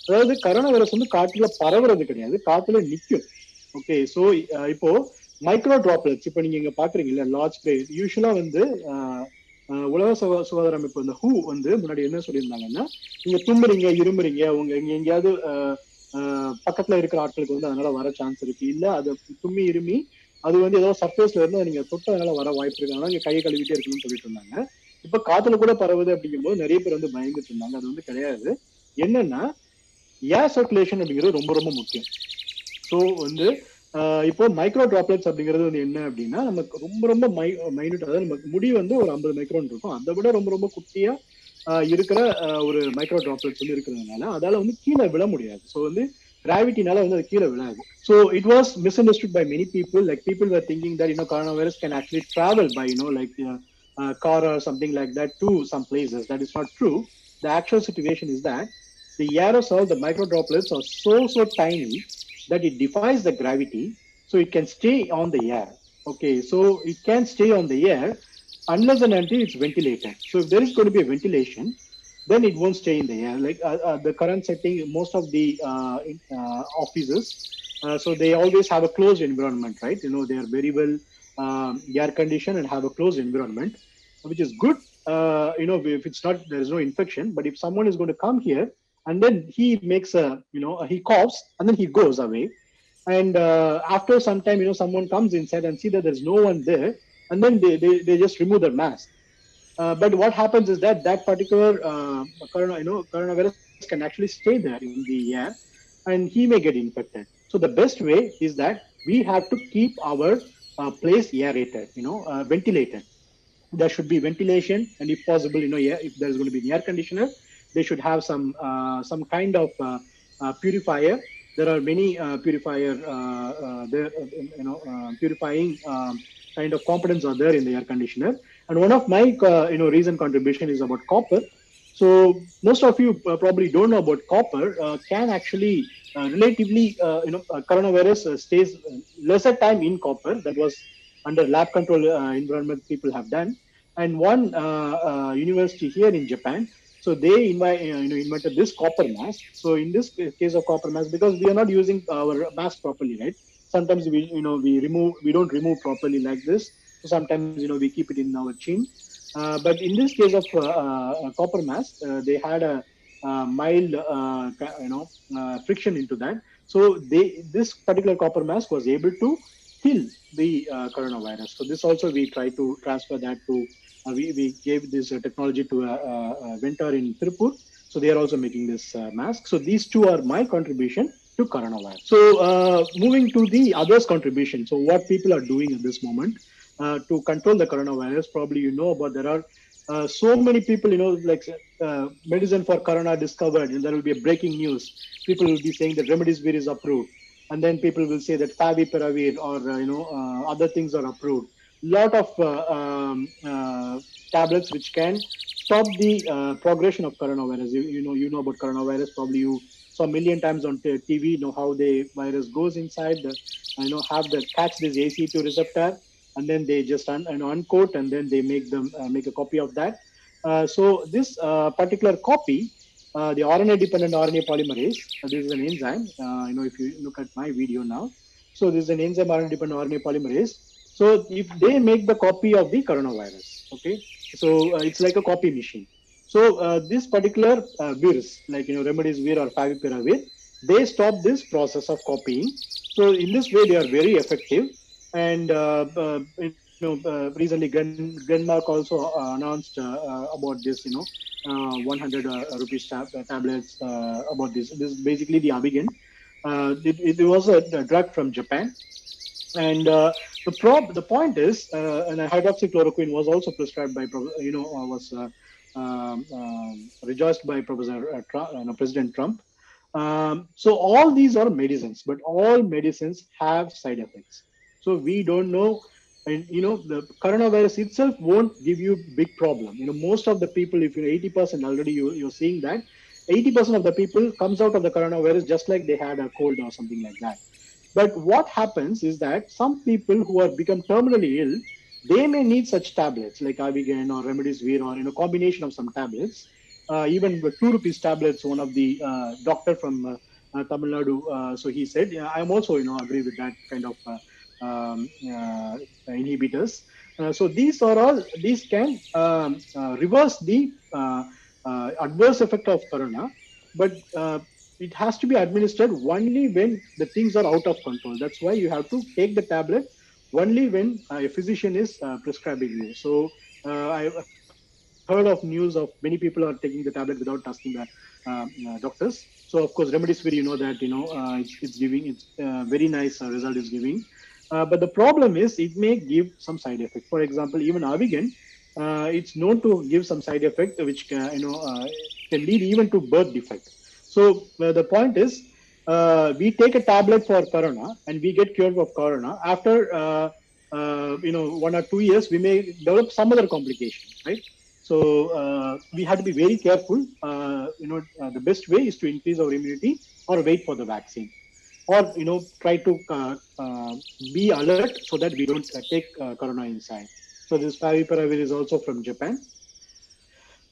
C: அதாவது கரோனா வைரஸ் வந்து காற்றுல பரவுறது கிடையாது. காற்றுல நிற்கும் ஓகே ஸோ uh, இப்போ மைக்ரோ டிராப்லெட்ஸ் இப்போ நீங்க இங்க பாக்குறீங்கல்ல லார்ஜ் ஸ்ப்ரே யூஸ்வலா வந்து uh, uh, உலக சுகா- சுகாதார அமைப்பு இந்த ஹூ வந்து முன்னாடி என்ன சொல்லியிருந்தாங்கன்னா நீங்க தும்புறீங்க இருமுறீங்க உங்க இங்க எங்கேயாவது பக்கத்துல இருக்கிற ஆட்களுக்கு வந்து அதனால வர சான்ஸ் இருக்கு. இல்ல அது தும்மி இருமி அது வந்து ஏதோ சர்ஃபேஸ்ல இருந்து நீங்க தொட்டதுனால வர வாய்ப்பு இருக்கு. அதனால நீங்க கையை கழுவிட்டே இருக்கணும்னு சொல்லிட்டு இருந்தாங்க. இப்ப காத்துல கூட பரவுது அப்படிங்கும்போது நிறைய பேர் வந்து பயந்துட்டு இருந்தாங்க. அது வந்து கிடையாது. என்னன்னா ஏர் சர்க்குலேஷன் அப்படிங்கிறது ரொம்ப ரொம்ப முக்கியம். ஸோ வந்து இப்போ மைக்ரோ டிராப்லெட்ஸ் அப்படிங்கிறது வந்து என்ன அப்படின்னா நமக்கு ரொம்ப ரொம்ப மை மைனூட் அதாவது நமக்கு முடி வந்து ஒரு ஐம்பது மைக்ரோன் இருக்கும். அதை விட ரொம்ப ரொம்ப குட்டியா இருக்கிற ஒரு மைக்ரோ டிராப்லெட்ஸ் வந்து இருக்கிறதுனால அதால வந்து கீழே விழ முடியாது. ஸோ வந்து கிராவிட்டினால வந்து அது கீழே விழாது. So it was misunderstood by many people like people are thinking that இன்னோ corona virus can actually travel by you know like car or something like that to some places that is not true the actual situation is that the aerosol, the micro droplets are so so tiny that it defies the gravity, so it can stay on the air. Okay, so it can stay on the air unless and until it's ventilated. So if there is going to be a ventilation, then it won't stay in the air. Like uh, uh, the current setting, most of the uh, uh, offices, uh, so they always have a closed environment, right? You know, they are very well um, air conditioned and have a closed environment, which is good. Uh, you know, if it's not, there is no infection. But if someone is going to come here and then he makes a, you know, he coughs and then he goes away. And uh, after some time, you know, someone comes inside and see that there's no one there, and then they, they, they just remove their mask. Uh, but what happens is that that particular uh, corona, you know, coronavirus can actually stay there in the air, and he may get infected. So the best way is that we have to keep our uh, place aerated, you know, uh, ventilated. There should be ventilation, and if possible, you know, yeah, if there's going to be an air conditioner, they should have some uh, some kind of uh, uh, purifier. There are many purifier there, you know, purifying um, kind of components are there in the air conditioner. And one of my you know recent contribution is about copper. So most of you probably don't know about copper. Uh, can actually uh, relatively uh, you know coronavirus stays lesser time in copper. That was under lab control environment people have done. And one university here in Japan so they invite, uh, you know, invented this copper mask. So in this case of copper mask, because we are not using our mask properly, right? Sometimes we, you know, we remove, we don't remove properly like this. So sometimes, you know, we keep it in our chin. Uh, but in this case of uh, uh, copper mask, uh, they had a, uh mild, you know, friction into that. So they, this particular copper mask was able to kill the coronavirus. So this also we try to transfer that to we, we gave this uh, technology to a, a, vendor in Tirupur. So they are also making this uh, mask. So these two are my contribution to coronavirus. So uh, moving to the others contribution. So what people are doing at this moment uh, to control the coronavirus, probably you know about there are uh, so many people, you know, like uh, medicine for corona discovered, and there will be a breaking news. People will be saying that remdesivir is approved, and then people will say that favipiravir or uh, you know uh, other things are approved. Lot of uh, um, uh, tablets which can stop the uh, progression of coronavirus. You, you know, you know about coronavirus. Probably you saw a million times on TV, you know how the virus goes inside, the, you know, have the catch this ACE2 receptor, and then they just un, you know, uncoat and then they make them make a copy of that. So this particular copy, uh, the RNA-dependent RNA polymerase, uh, this is an enzyme. Uh, you know, if you look at my video now, so this is an enzyme RNA-dependent RNA polymerase. So if they make the copy of the coronavirus, okay, so uh, it's like a copy machine. So uh, this particular uh, virus, like you know remdesivir or favipiravir, they stop this process of copying. So in this way, they are very effective. And uh, you know, uh, recently, Glenmark also uh, announced uh, about this. You know, uh, 100 uh, rupees tab- tablets about this. This is basically the Avigan. Uh, it, it was a, a drug from Japan, and the prob the point is, uh, and hydroxychloroquine was also prescribed by, you know, uh, was uh, um, um, rejoiced by Professor uh, Trump, uh, President Trump. Um, so all these are medicines, but all medicines have side effects. So we don't know, and you know, the coronavirus itself won't give you big problem. You know, most of the people, if you're 80% already, you, you're seeing that 80% of the people comes out of the coronavirus just like they had a cold or something like that. But what happens is that some people who have become terminally ill, they may need such tablets like Avigan or Remdesivir or you know combination of some tablets. Uh, even with two rupees tablets, one of the uh, doctor from uh, uh, Tamil Nadu, uh, so he said, yeah, I'm also you know agree with that kind of uh, um, inhibitors. So these are all these can um, reverse the adverse effect of corona, but it has to be administered only when the things are out of control. That's why you have to take the tablet only when uh, a physician is uh, prescribing you. So uh, I've heard of news of many people are taking the tablet without asking the um, uh, doctors. So of course, remdesivir, you know that you know uh, it's, it's giving it's uh, very nice result is giving. But the problem is it may give some side effect. For example, even Avigan, it's known to give some side effect which you know can lead even to birth defect. So uh, the point is, uh, we take a tablet for corona and we get cured of corona. After uh, you know one or two years, we may develop some other complication, right? So uh, we have to be very careful. Uh, you know, uh, the best way is to increase our immunity or wait for the vaccine, or you know, try to be alert so that we don't take corona inside. So this favipiravir is also from Japan,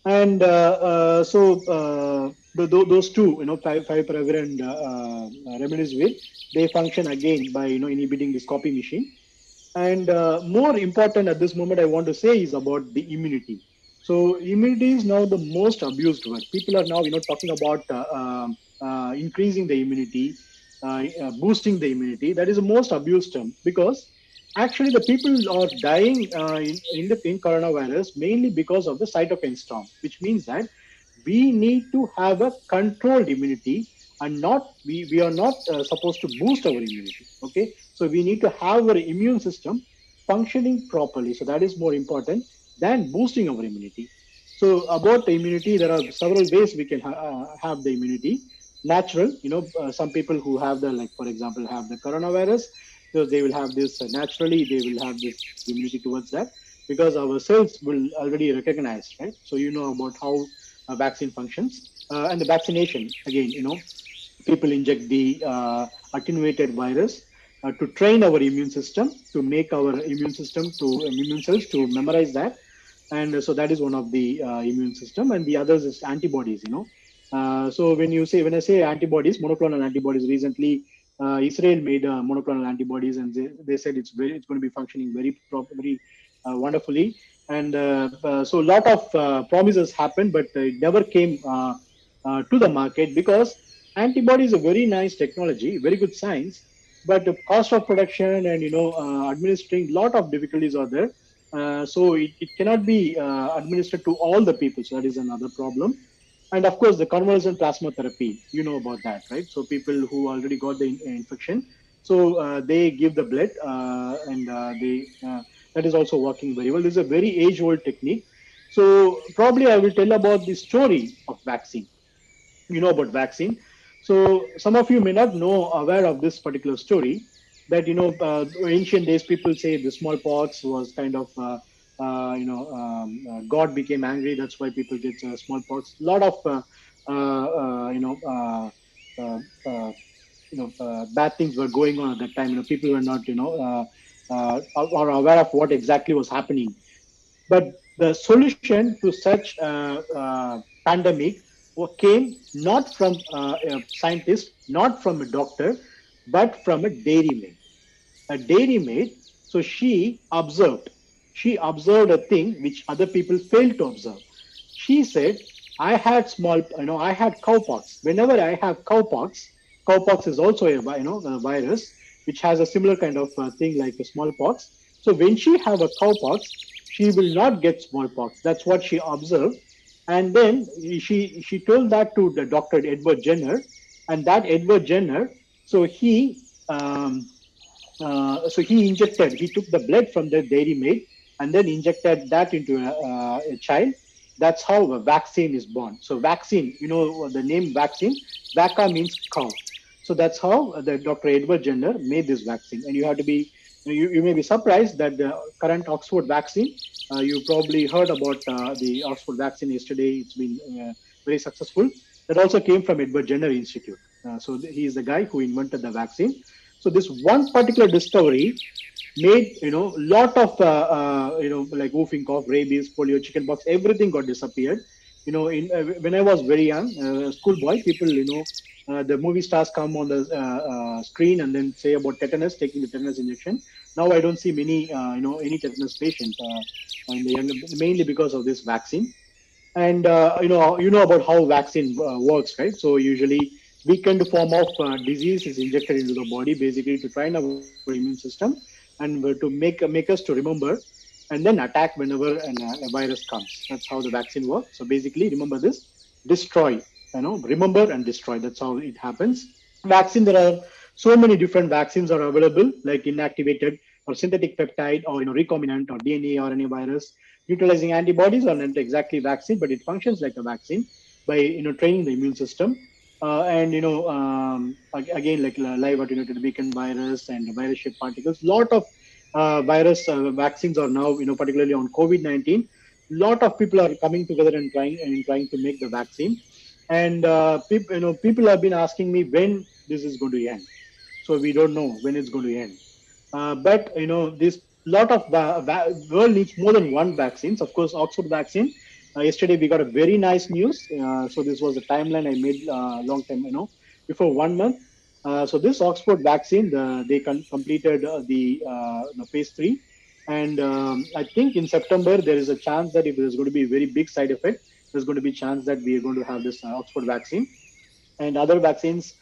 C: and uh, uh, so uh, the, those two, you know, fav- favipiravir and uh, uh, remdesivir, they function again by you know inhibiting this copy machine. And uh, more important at this moment, I want to say is about the immunity. So immunity is now the most abused word. People are now, you know, talking about uh, um, uh, increasing the immunity, boosting the immunity. That is the most abused term because actually the people are dying uh, in, in the in coronavirus mainly because of the cytokine storm, which means that we need to have a controlled immunity and not we, we are not uh, supposed to boost our immunity. Okay, so we need to have our immune system functioning properly. So that is more important than boosting our immunity. So about the immunity, there are several ways we can ha- uh, have the immunity. Natural, you know, uh, some people who have the like, for example, have the coronavirus, so they will have this uh, naturally. They will have this immunity towards that because our cells will already recognize, right? So you know about how a vaccine functions uh, and the vaccination. Again, you know, people inject the uh, attenuated virus uh, to train our immune system to make our immune system to immune cells to memorize that and so that is one of the uh, immune system and the others is antibodies you know so when you say when i say antibodies monoclonal antibodies recently uh, israel made uh, monoclonal antibodies and they, they said it's very it's going to be functioning very properly uh, wonderfully. And uh, uh, so a lot of uh, promises happened but it never came to the market because antibody is a very nice technology very good science but the cost of production and you know administering lot of difficulties are there. So it, it cannot be administered to all the people. So that is another problem and of course the convalescent plasma therapy you know about that right? So people who already got the in- infection so uh, they give the blood uh, and uh, they uh, that is also working very well. This is a very age old technique. So probably i will tell about the story of vaccine. You know about vaccine. So some of you may not know aware of this particular story that you know uh, ancient days people say the smallpox was kind of uh, you know um, uh, God became angry that's why people get uh, smallpox. A lot of uh, uh, uh, you know you know bad things were going on at that time. You know, people were not you know or aware of what exactly was happening. But the solution to such pandemic came not from a scientist, not from a doctor, but from a dairy maid. A dairy maid. So she observed. She observed a thing which other people failed to observe. She said, "I had small, you know, I had cowpox. Whenever I have cowpox, cowpox is also a you know a virus which has a similar kind of uh, thing like a smallpox. So when she have a cowpox, she will not get smallpox. That's what she observed. And then she she told that to the doctor Edward Jenner, and that Edward Jenner, so he um, uh, so he injected, he took the blood from the dairy maid and then injected that into a, uh, a child. That's how a vaccine is born. So vaccine, you know the name vaccine, vacca means cow. So that's how the Dr. Edward Jenner made this vaccine. And you have to be, you, you may be surprised that the current Oxford vaccine, uh, you probably heard about uh, the Oxford vaccine yesterday. It's been uh, very successful. That also came from Edward Jenner Institute. Uh, so he is the guy who invented the vaccine. So this one particular discovery made you know lot of uh, uh, you know like whooping cough, rabies, polio, chickenpox, everything got disappeared. You know, in uh, when I was very young, uh, schoolboy, people you know uh, the movie stars come on the uh, uh, screen and then say about tetanus, taking the tetanus injection. Now I don't see many you know any tetanus patient in the younger, mainly because of this vaccine. And you know you know about how vaccine works, right? So usually weakened form of disease is injected into the body basically to train our immune system and uh, to make make us to remember and then attack whenever an, uh, a virus comes. That's how the vaccine works. So basically remember this destroy you know remember and destroy. That's how it happens. Vaccine there are so many different vaccines are available like inactivated or synthetic peptide or you know recombinant or dna or any virus. Neutralizing antibodies are not exactly vaccine but it functions like a vaccine by you know training the immune system uh, and you know um, again like uh, live attenuated weakened virus and virus shaped particles. Lot of uh, virus uh, vaccines are now you know particularly on covid-19 lot of people are coming together and trying and trying to make the vaccine. And uh, people you know people have been asking me when this is going to end. So we don't know when it's going to end. Uh, but you know this lot of world needs more than one vaccines. Of course oxford vaccine yesterday we got a very nice news. Uh, so this was a timeline I made uh, long time, you know, before one month. Uh, so this Oxford vaccine, the, they completed uh, the, uh, the phase three, and um, I think in September there is a chance that if there's going to be a very big side effect, there's going to be a chance that we are going to have this uh, Oxford vaccine, and other vaccines.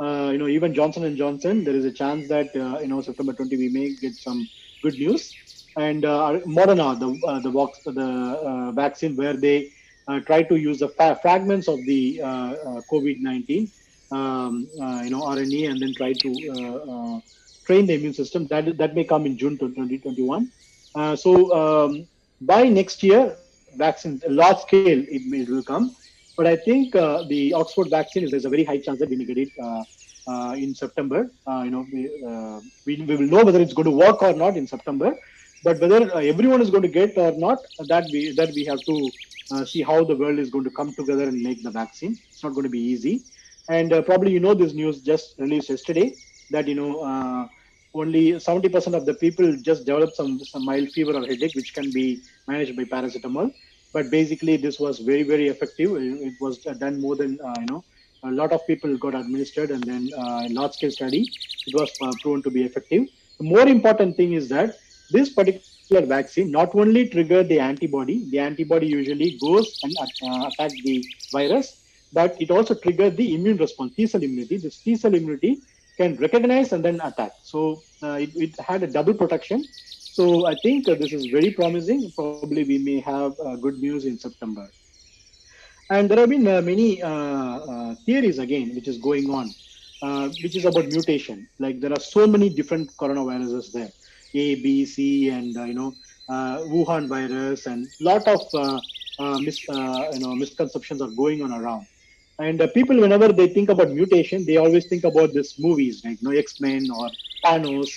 C: Uh, you know, even Johnson and Johnson, there is a chance that uh, you know September 20 we may get some good news and uh, Moderna, the uh, the, the uh, vaccine where they uh, try to use the fa- fragments of the uh, uh, COVID-19, um, you know, RNA, and then try to train the immune system. That that may come in June 2021. Uh, so um, by next year, vaccine large scale it, may, it will come. But I think uh, the Oxford vaccine is there's a very high chance that we may get it. Uh, uh, in September, you know, we, we, we will know whether it's going to work or not in September but whether uh, everyone is going to get or not that we that we have to uh, see how the world is going to come together and make the vaccine. It's not going to be easy. And uh, probably you know this news just released yesterday that you know only 70% of the people just develop some some mild fever or headache which can be managed by paracetamol. But basically this was very very effective. It, it was done more than uh, you know a lot of people got administered and then uh, large scale study it was uh, proven to be effective. The more important thing is that this particular vaccine not only trigger the antibody, the antibody usually goes and uh, attack the virus, but it also triggers the immune response, T cell immunity. This T cell immunity can recognize and then attack. So uh, it, it, had a double protection. So I think uh, this is very promising. Probably we may have good news in September. And there have been many theories again, which is going on, which is about mutation. Like there are so many different coronaviruses there. A, B, C, and uh, you know uh, Wuhan virus, and lot of uh, mis, you know misconceptions are going on around. And people, whenever they think about mutation, they always think about these movies, like you know X Men or Thanos.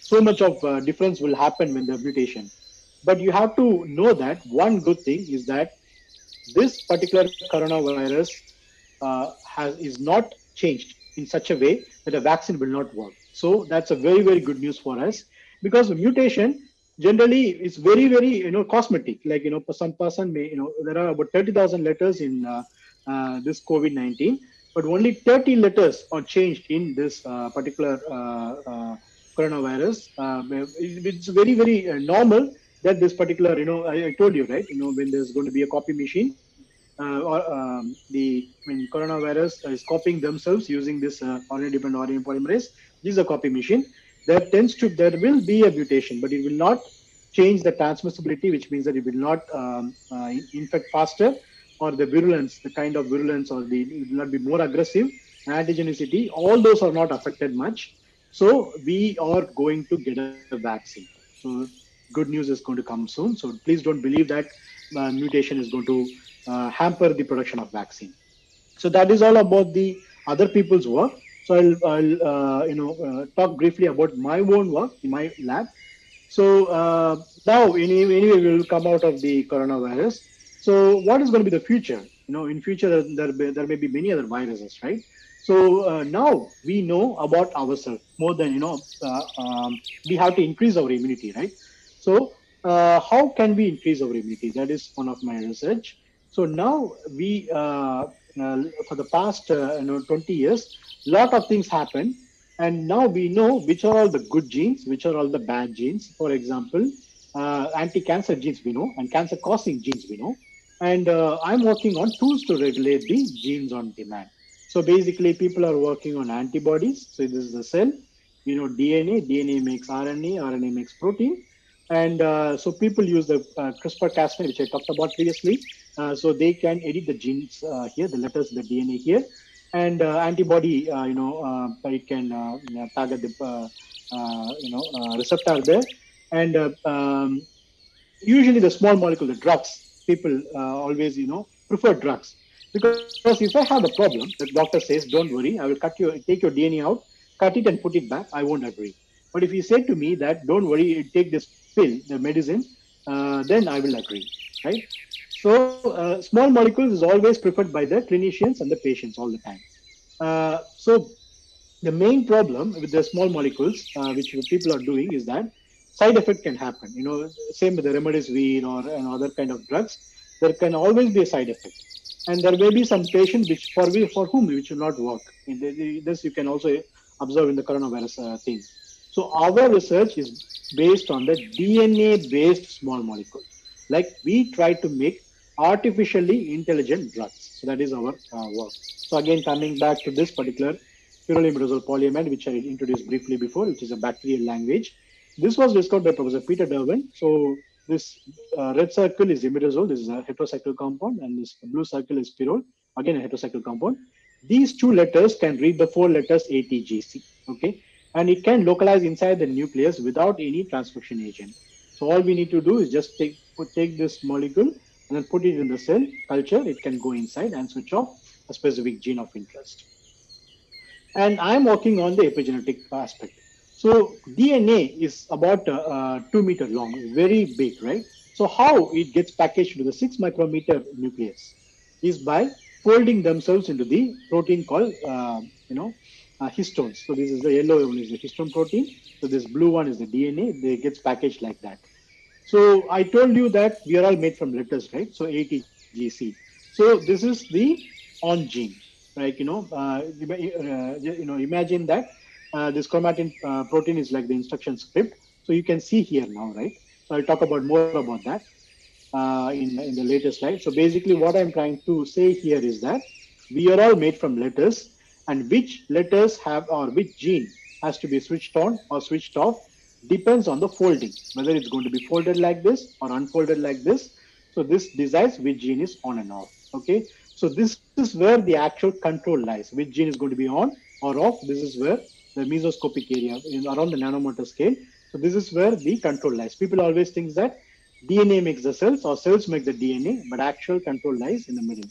C: So much of difference will happen when the mutation. But you have to know that one good thing is that this particular coronavirus has is not changed. in such a way that a vaccine will not work. So that's a very, very good news for us because mutation generally is very, very, you know, cosmetic. Like, you know, some person may, you know, there are about 30,000 letters in uh, uh, this COVID-19, but only 30 letters are changed in this uh, particular uh, uh, coronavirus. Uh, it's very, very normal that this particular, you know, I, I told you, right? You know, when there's going to be a copy machine, or um, the when coronavirus is copying themselves using this uh, RNA-dependent RNA polymerase. This is a copy machine. There tends to there will be a mutation, but it will not change the transmissibility, which means that it will not um, uh, infect faster, or the virulence, the kind of virulence, or the it will not be more aggressive. Antigenicity, all those are not affected much. So we are going to get a, vaccine. So good news is going to come soon. So please don't believe that uh, mutation is going to uh, hamper the production of vaccine. So that is all about the other people's work. So I'll, I'll uh, you know uh, talk briefly about my own work my lab. So uh, now anyway, anyway we will come out of the coronavirus. So what is going to be the future? You know, in future there, there, there may be many other viruses, right? So uh, now we know about ourselves more than you know. Uh, um, we have to increase our immunity, right? So uh, how can we increase our immunity? That is one of my research. So now we, uh, for the past you know 20 years, lot of things happen, and now we know which are all the good genes, which are all the bad genes. For example, uh, anti-cancer genes we know, and cancer-causing genes we know. And uh, I'm working on tools to regulate the genes on demand. So basically, people are working on antibodies. So this is the cell. You know, DNA. DNA makes RNA. RNA makes protein. And uh, so people use the uh, CRISPR-Cas9, which I talked about previously. Uh, so they can edit the genes uh, here, the letters, the DNA here, and uh, antibody, uh, you know, it can target the, you know, receptor there. And um, usually the small molecule, the drugs, people always, you know, prefer drugs because if I have a problem, the doctor says, "Don't worry, I will cut your take your DNA out, cut it and put it back." I won't agree. But if you say to me that, "Don't worry, take this pill, the medicine," uh, then I will agree, right? So uh, small molecules is always preferred by the clinicians and the patients all the time. Uh, so the main problem with the small molecules, uh, which people are doing, is that side effect can happen. You know, same with the remdesivir or you know, other kind of drugs, there can always be a side effect and there may be some patients which for for whom which will not work. This you can also observe in the coronavirus uh, thing. So our research is based on the DNA-based small molecule. Like we try to make artificially intelligent drugs. So that is our uh, work. So again, coming back to this particular pyrrolimidazole polyamide, which I introduced briefly before, which is a bacterial language. This was discovered by Professor Peter Dervan. So this uh, red circle is imidazole. This is a heterocycle compound, and this blue circle is pyrrole. Again, a heterocycle compound. These two letters can read the four letters ATGC. Okay, and it can localize inside the nucleus without any transcription agent. So all we need to do is just take take this molecule and then put it in the cell culture. It can go inside and switch off a specific gene of interest. And I'm working on the epigenetic aspect. So DNA is about uh, uh, two meter long, very big, right? So how it gets packaged into the six micrometer nucleus is by folding themselves into the protein called, uh, you know, uh, histones. So this is the yellow one is the histone protein. So this blue one is the DNA. They gets packaged like that. So I told you that we are all made from letters, right? So ATGC. So this is the on gene, right? You know, uh, you know, imagine that uh, this chromatin uh, protein is like the instruction script. So you can see here now, right? So I'll talk about more about that uh, in, in the later slide. So basically what I'm trying to say here is that we are all made from letters and which letters have or which gene has to be switched on or switched off depends on the folding, whether it's going to be folded like this or unfolded like this. So this decides which gene is on and off, okay? So this is where the actual control lies, which gene is going to be on or off. This is where the mesoscopic area in around the nanometer scale. So this is where the control lies. People always think that DNA makes the cells or cells make the DNA, but actual control lies in the middle.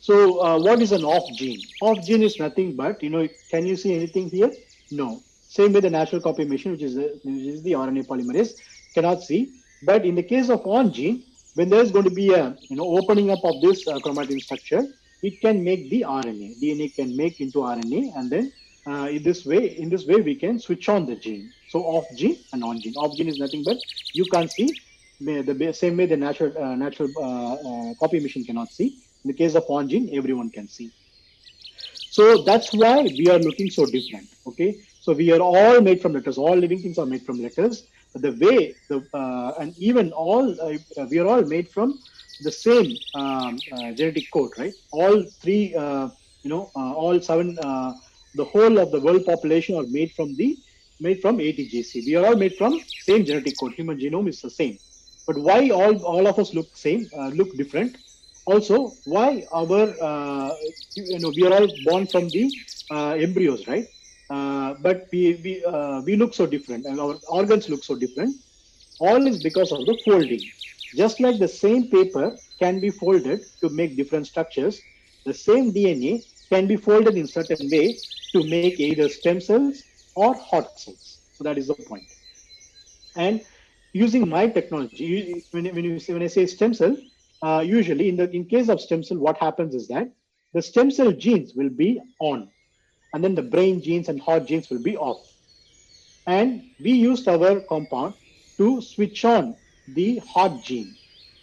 C: So uh, what is an off gene? Off gene is nothing but, you know, can you see anything here? No. Same with the natural copy machine, which is, the, which is the RNA polymerase, cannot see. But in the case of on gene, when there's going to be a you know opening up of this uh, chromatin structure, it can make the RNA. DNA can make into RNA, and then uh, in this way, in this way, we can switch on the gene. So off gene and on gene. Off gene is nothing but you can't see the the same way the natural uh, natural uh, uh, copy machine cannot see. In the case of on gene, everyone can see. So that's why we are looking so different. Okay, so we are all made from letters. All living things are made from letters. But the way the uh, and even all uh, we are all made from the same um, uh, genetic code, right? All three, uh, you know, uh, all seven, uh, the whole of the world population are made from the made from ATGC. We are all made from same genetic code. Human genome is the same. But why all all of us look same, look different? Also, why our you know we are all born from the embryos, right? Uh, but we we uh, we look so different and our organs look so different. All is because of the folding. Just like the same paper can be folded to make different structures the same dna can be folded in certain way to make either stem cells or heart cells. So that is the point. And using my technology when, when you say when i say stem cell uh, usually in the in case of stem cell what happens is that the stem cell genes will be on and then the brain genes and heart genes will be off. And we used our compound to switch on the heart gene.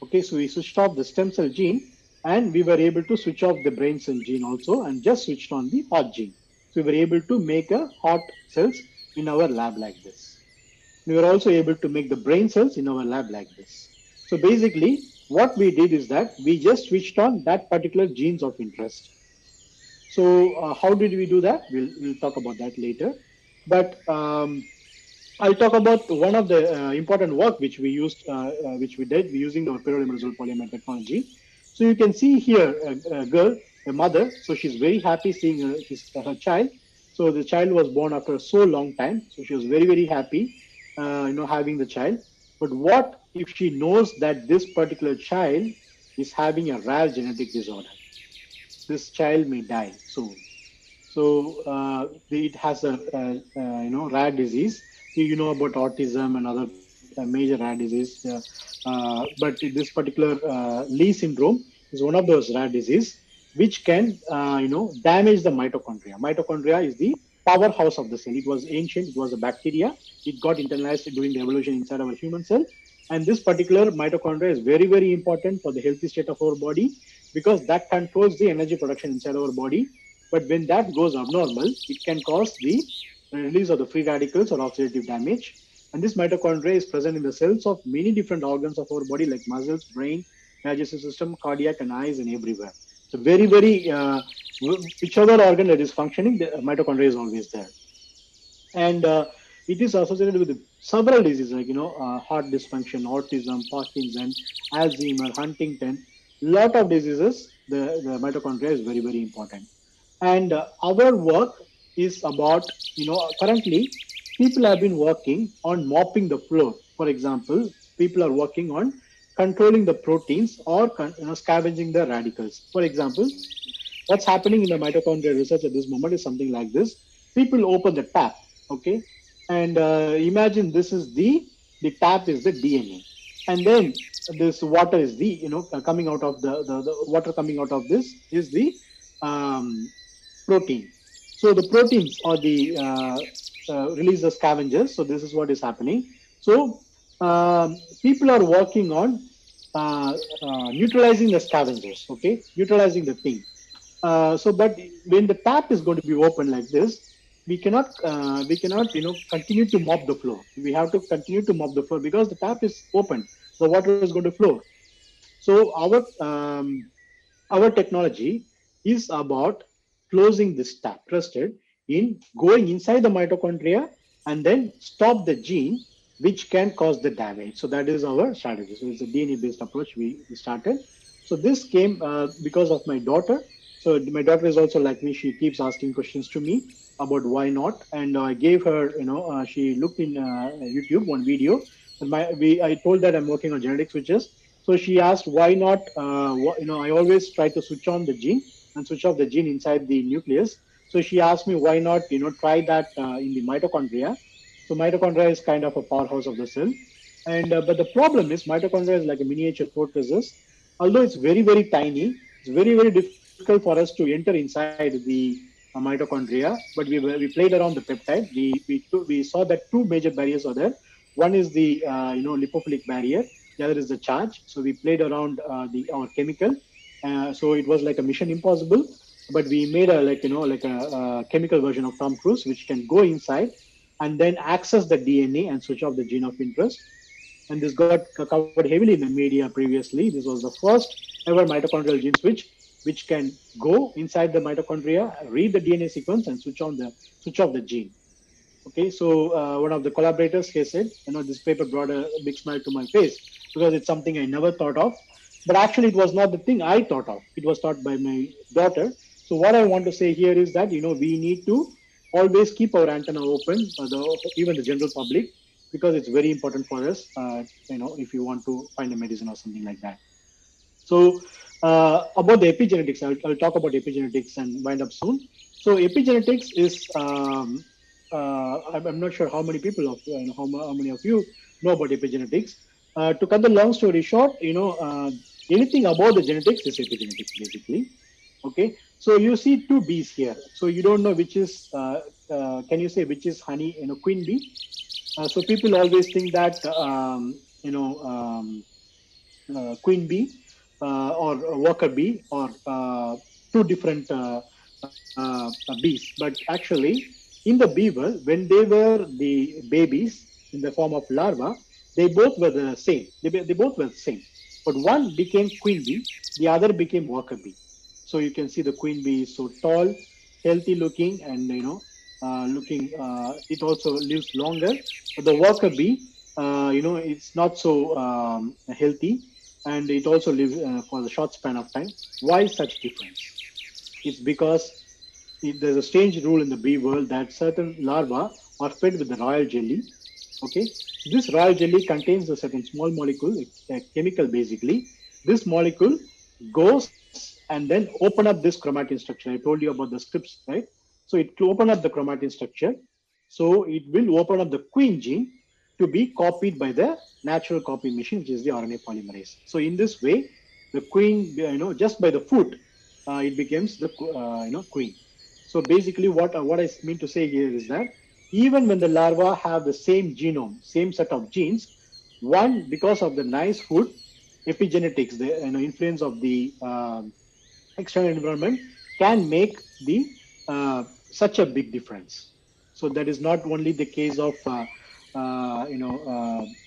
C: Okay, so we switched off the stem cell gene and we were able to switch off the brain cell gene also and just switched on the heart gene. So we were able to make a heart cells in our lab like this. We were also able to make the brain cells in our lab like this. So basically, what we did is that we just switched on that particular genes of interest so uh, how did we do that? We'll, we'll talk about that later. But um, I'll talk about one of the uh, important work which we used, uh, uh which we did using our pyridimidazole polymer technology. So you can see here a, a, girl, a mother. So she's very happy seeing her, his, her child. So the child was born after so long time. So she was very very happy, uh, you know, having the child. But what if she knows that this particular child is having a rare genetic disorder? This child may die soon. So uh, it has a, a, a, you know rare disease. You know about autism and other uh, major rare disease, uh, uh but this particular uh, Leigh syndrome is one of those rare disease which can you know damage the mitochondria. Mitochondria is the powerhouse of the cell. It was ancient. It was a bacteria. It got internalized during the evolution inside our human cell. And this particular mitochondria is very, very important for the healthy state of our body because that controls the energy production inside our body. But when that goes abnormal, it can cause the release of the free radicals or oxidative damage. And this mitochondria is present in the cells of many different organs of our body, like muscles, brain, digestive system, cardiac, and eyes, and everywhere. So very, very uh, whichever organ that is functioning, the mitochondria is always there. And uh, it is associated with several diseases like you know uh, heart dysfunction, autism, Parkinson, Alzheimer, Huntington, lot of diseases, the, the mitochondria is very, very important. And uh, our work is about, you know, currently people have been working on mopping the floor. For example, people are working on controlling the proteins or you know, scavenging the radicals. For example, what's happening in the mitochondrial research at this moment is something like this. People open the tap, okay? And uh, imagine this is the, the tap is the DNA. And then this water is the you know coming out of the, the, the water coming out of this is the um, protein. So the proteins are the uh, uh, release the scavengers. So this is what is happening. So um, people are working on uh, uh neutralizing the scavengers okay? Neutralizing the thing. Uh, so but when the tap is going to be open like this we cannot uh, we cannot you know continue to mop the floor. We have to continue to mop the floor because the tap is open the water is going to flow. So our um, our technology is about closing this tap, trusted in going inside the mitochondria and then stop the gene which can cause the damage. So that is our strategy. So it's a DNA-based approach we, we started. So this came uh, because of my daughter. So my daughter is also like me. She keeps asking questions to me about why not, and I gave her, you know, uh, she looked in uh, YouTube one video my we I told that I'm working on genetic switches. So she asked why not? Uh, you know, I always try to switch on the gene and switch off the gene inside the nucleus. So she asked me why not, you know, try that uh, in the mitochondria. So mitochondria is kind of a powerhouse of the cell. And uh, but the problem is mitochondria is like a miniature fortress. Although it's very very tiny, it's very very difficult for us to enter inside the uh, mitochondria, but we, we played around the peptide. We, we, we saw that two major barriers are there. One is the uh, you know lipophilic barrier, the other is the charge. So we played around uh, the our chemical. Uh, so it was like a mission impossible, but we made a like you know like a, a chemical version of Tom Cruise, which can go inside and then access the DNA and switch off the gene of interest. And this got covered heavily in the media previously. This was the first ever mitochondrial gene switch, which can go inside the mitochondria, read the DNA sequence, and switch on the switch off the gene. Okay, so uh, one of the collaborators he said, you know, this paper brought a big smile to my face because it's something I never thought of. But actually, it was not the thing I thought of. It was taught by my daughter. So what I want to say here is that you know we need to always keep our antenna open, the, even the general public, because it's very important for us. Uh, you know, if you want to find a medicine or something like that. So uh, about the epigenetics, I'll, I'll talk about epigenetics and wind up soon. So epigenetics is um, uh, I'm, I'm not sure how many people of you know, how, how many of you know about epigenetics. Uh, to cut the long story short, you know uh, anything about the genetics is epigenetics basically. Okay, so you see two bees here. So you don't know which is. Uh, uh, can you say which is honey? You know, queen bee. Uh, so people always think that um, you know um, uh, queen bee uh, or worker bee or uh, two different uh, uh, bees. But actually, in the beaver, when they were the babies in the form of larva, they both were the same. They, they both were the same. But one became queen bee, the other became worker bee. So you can see the queen bee is so tall, healthy looking, and you know, uh, looking. Uh, it also lives longer. But the worker bee, uh, you know, it's not so um, healthy, and it also lives uh, for the short span of time. Why such difference? It's because there's a strange rule in the bee world that certain larvae are fed with the royal jelly. Okay, this royal jelly contains a certain small molecule, a chemical basically. This molecule goes and then open up this chromatin structure. I told you about the scripts, right? So it open up the chromatin structure. So it will open up the queen gene to be copied by the natural copy machine, which is the RNA polymerase. So in this way, the queen, you know, just by the foot, uh, it becomes the uh, you know queen. So basically, what uh, what I mean to say here is that even when the larvae have the same genome, same set of genes, one because of the nice food, epigenetics, the you know, influence of the um, external environment can make the uh, such a big difference. So that is not only the case of uh, uh, you know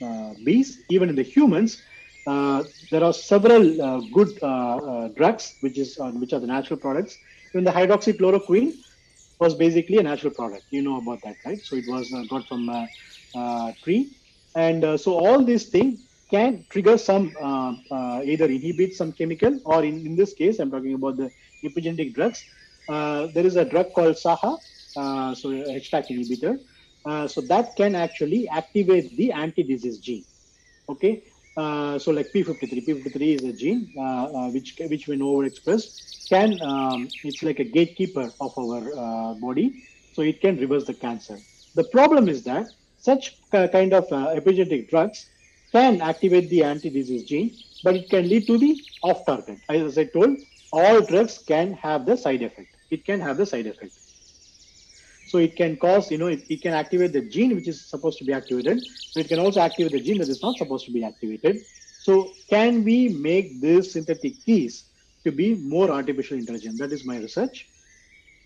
C: uh, uh, bees, even in the humans. Uh, there are several uh, good uh, uh, drugs, which is uh, which are the natural products. Even the hydroxychloroquine was basically a natural product. You know about that, right? So it was uh, got from a uh, tree, and uh, so all these things can trigger some uh, uh, either inhibit some chemical, or in, in this case, I'm talking about the epigenetic drugs. Uh, there is a drug called SAHA, uh, so HDAC inhibitor. Uh, so that can actually activate the anti-disease gene. Okay, uh, so like P53, P53 is a gene uh, uh, which which when overexpressed can um, it's like a gatekeeper of our uh, body, so it can reverse the cancer. The problem is that such ki- kind of epigenetic drugs can activate the anti-disease gene, but it can lead to the off-target. As I told, all drugs can have the side effect. It can have the side effect. So it can cause, you know, it, it can activate the gene which is supposed to be activated. So it can also activate the gene that is not supposed to be activated. So can we make these synthetic keys to be more artificial intelligent? That is my research.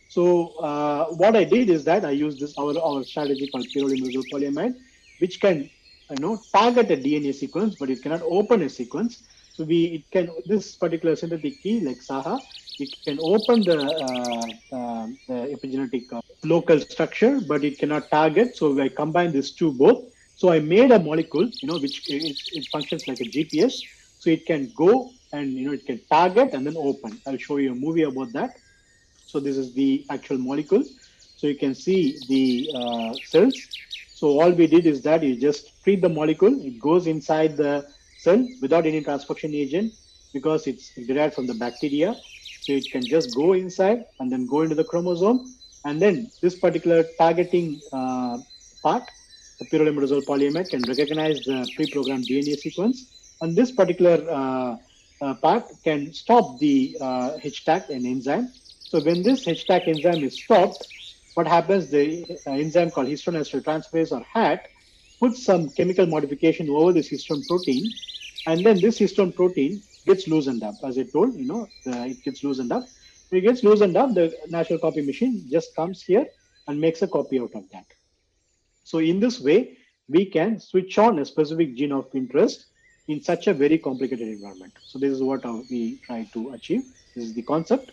C: So uh, what I did is that I used this our our strategy called pyrrolimidazole polyamide, which can you know target a DNA sequence, but it cannot open a sequence. So we it can this particular synthetic key like Saha, it can open the uh, uh, the epigenetic uh, local structure, but it cannot target. So I combine these two both. So I made a molecule, you know, which it, it functions like a GPS. So it can go and you know it can target and then open. I'll show you a movie about that. So this is the actual molecule. So you can see the uh, cells. So all we did is that you just treat the molecule. It goes inside the cell without any transcription agent because it's derived from the bacteria. So it can just go inside and then go into the chromosome. And then this particular targeting uh, part, the pyrrolimidazole polyamide can recognize the pre-programmed DNA sequence. And this particular uh, uh, part can stop the uh, HDAC and enzyme. So when this HDAC enzyme is stopped, what happens? The uh, enzyme called histone acetyltransferase or HAT puts some chemical modification over this histone protein, and then this histone protein gets loosened up. As I told, you know, uh, it gets loosened up. It gets loosened up, the natural copy machine just comes here and makes a copy out of that. So in this way, we can switch on a specific gene of interest in such a very complicated environment. So this is what we try to achieve. This is the concept,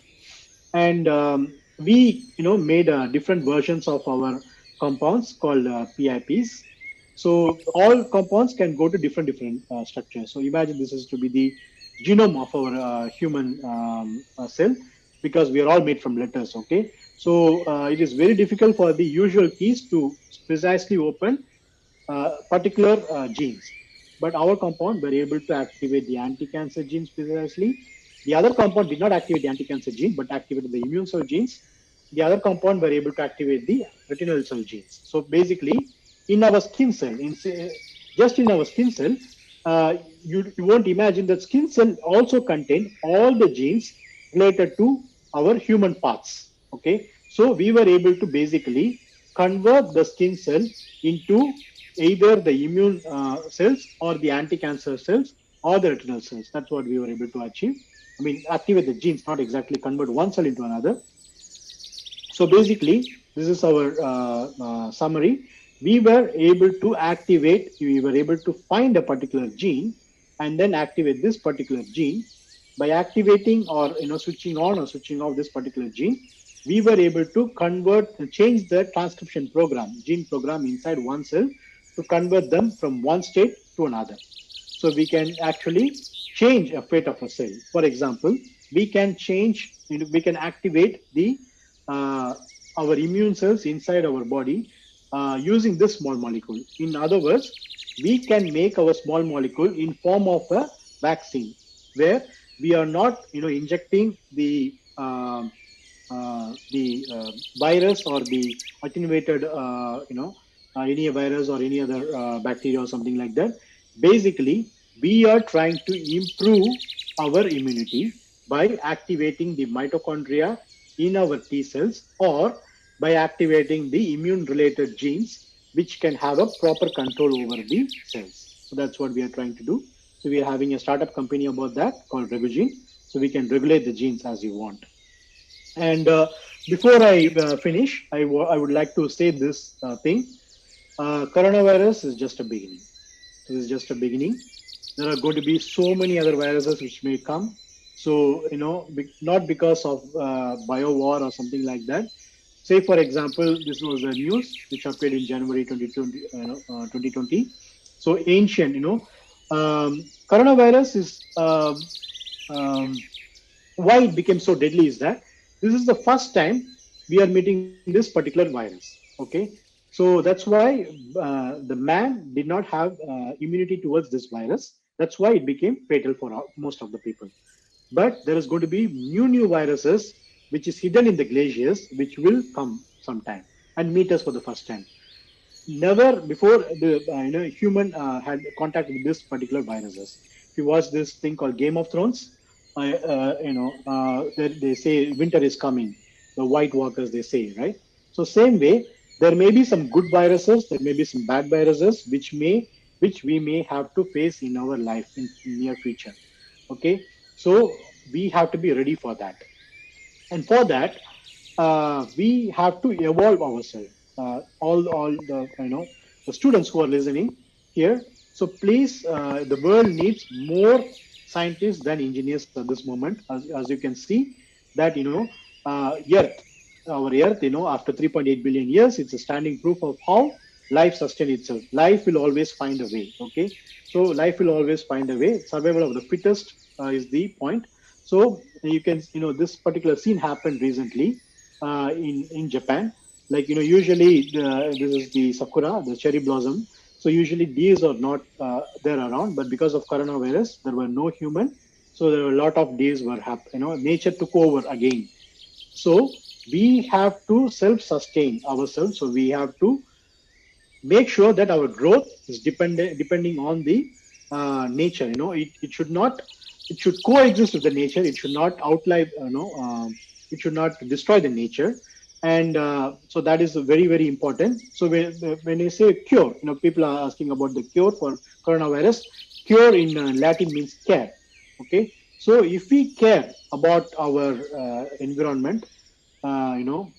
C: and um, we, you know, made uh, different versions of our compounds called uh, PIPs. So all compounds can go to different different uh, structures. So imagine this is to be the genome of our uh, human um, uh, cell because we are all made from letters. Okay, so uh, it is very difficult for the usual keys to precisely open uh, particular uh, genes. But our compound were able to activate the anti-cancer genes precisely. The other compound did not activate the anti-cancer gene, but activated the immune cell genes. The other compound were able to activate the retinal cell genes. So basically, in our skin cell, in just in our skin cell, uh, you, you won't imagine that skin cell also contain all the genes related to our human parts. Okay, so we were able to basically convert the skin cell into either the immune uh, cells or the anti-cancer cells or the retinal cells. That's what we were able to achieve. I mean, activate the genes, not exactly convert one cell into another. So basically, this is our uh, uh, summary. We were able to activate, we were able to find a particular gene and then activate this particular gene. By activating or you know switching on or switching off this particular gene, we were able to convert, change the transcription program, gene program inside one cell to convert them from one state to another. So we can actually change a fate of a cell. For example, we can change, you know, we can activate the uh, our immune cells inside our body uh, using this small molecule. In other words, we can make our small molecule in form of a vaccine, where we are not, you know, injecting the uh, uh, the uh, virus or the attenuated, uh, you know, uh, any virus or any other uh, bacteria or something like that. Basically, we are trying to improve our immunity by activating the mitochondria in our T cells or by activating the immune related genes which can have a proper control over the cells. So that's what we are trying to do. So we are having a startup company about that called Regugene. So we can regulate the genes as you want. And uh, before I uh, finish, I, I would like to say this uh, thing. Uh, coronavirus is just a beginning. This is just a beginning. There are going to be so many other viruses which may come. So, you know, be- not because of uh, bio war or something like that. Say, for example, this was a news which appeared in January 2020. You uh, 2020. So ancient, you know, um, coronavirus is um, um, why it became so deadly is that this is the first time we are meeting this particular virus. Okay, so that's why uh, the man did not have uh, immunity towards this virus. That's why it became fatal for most of the people. But there is going to be new new viruses which is hidden in the glaciers, which will come sometime and meet us for the first time. Never before the uh, you know human uh, had contact with this particular viruses. If you watch this thing called Game of Thrones, uh, you know uh, they, they say winter is coming. The White Walkers they say right. So same way, there may be some good viruses, there may be some bad viruses, which may which we may have to face in our life in, in near future. Okay, so we have to be ready for that and for that uh, we have to evolve ourselves all all the you know the students who are listening here. So please uh, the world needs more scientists than engineers at this moment as, as you can see that you know uh, earth our earth you know after 3.8 billion years it's a standing proof of how life sustain itself. Life will always find a way okay? So life will always find a way. Survival of the fittest uh, is the point. So you can, you know, this particular scene happened recently uh, in in Japan. Like you know, usually the, this is the sakura, the cherry blossom. So usually these are not uh, there around, but because of coronavirus, there were no human. So there were a lot of days were happen. You know, nature took over again. So we have to self-sustain ourselves. So we have to make sure that our growth is dependent depending on the uh, nature. You know, it, it should not it should coexist with the nature. It should not outlive, you know, um, it should not destroy the nature. And uh, so that is very, very important. So when, when you say cure, you know, people are asking about the cure for coronavirus. Cure in uh, Latin means care. Okay. So if we care about our uh, environment, uh, you know,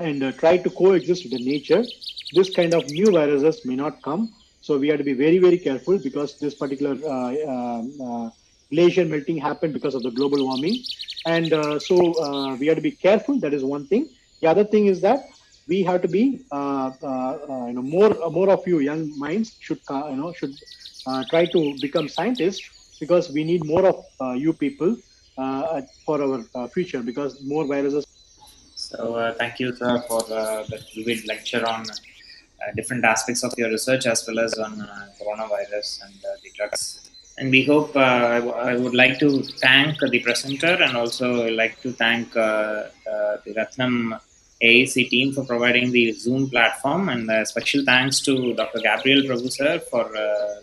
C: and uh, try to coexist with the nature, this kind of new viruses may not come. So we have to be very, very careful because this particular uh, um, glacier melting happened because of the global warming. And so we have to be careful. That is one thing. The other thing is that we have to be, uh, uh, uh, you know, more more of you young minds should, uh, you know, should uh, try to become scientists because we need more of uh, you people uh, for our uh, future because more viruses
D: So uh, thank you, sir, for uh, the vivid lecture on uh, different aspects of your research as well as on uh, coronavirus and uh, the drugs. And we hope uh, I, w- I would like to thank the presenter and also like to thank uh, uh, the Ratnam AAC team for providing the Zoom platform. And uh, special thanks to Dr. Gabriel Prabhu, for uh,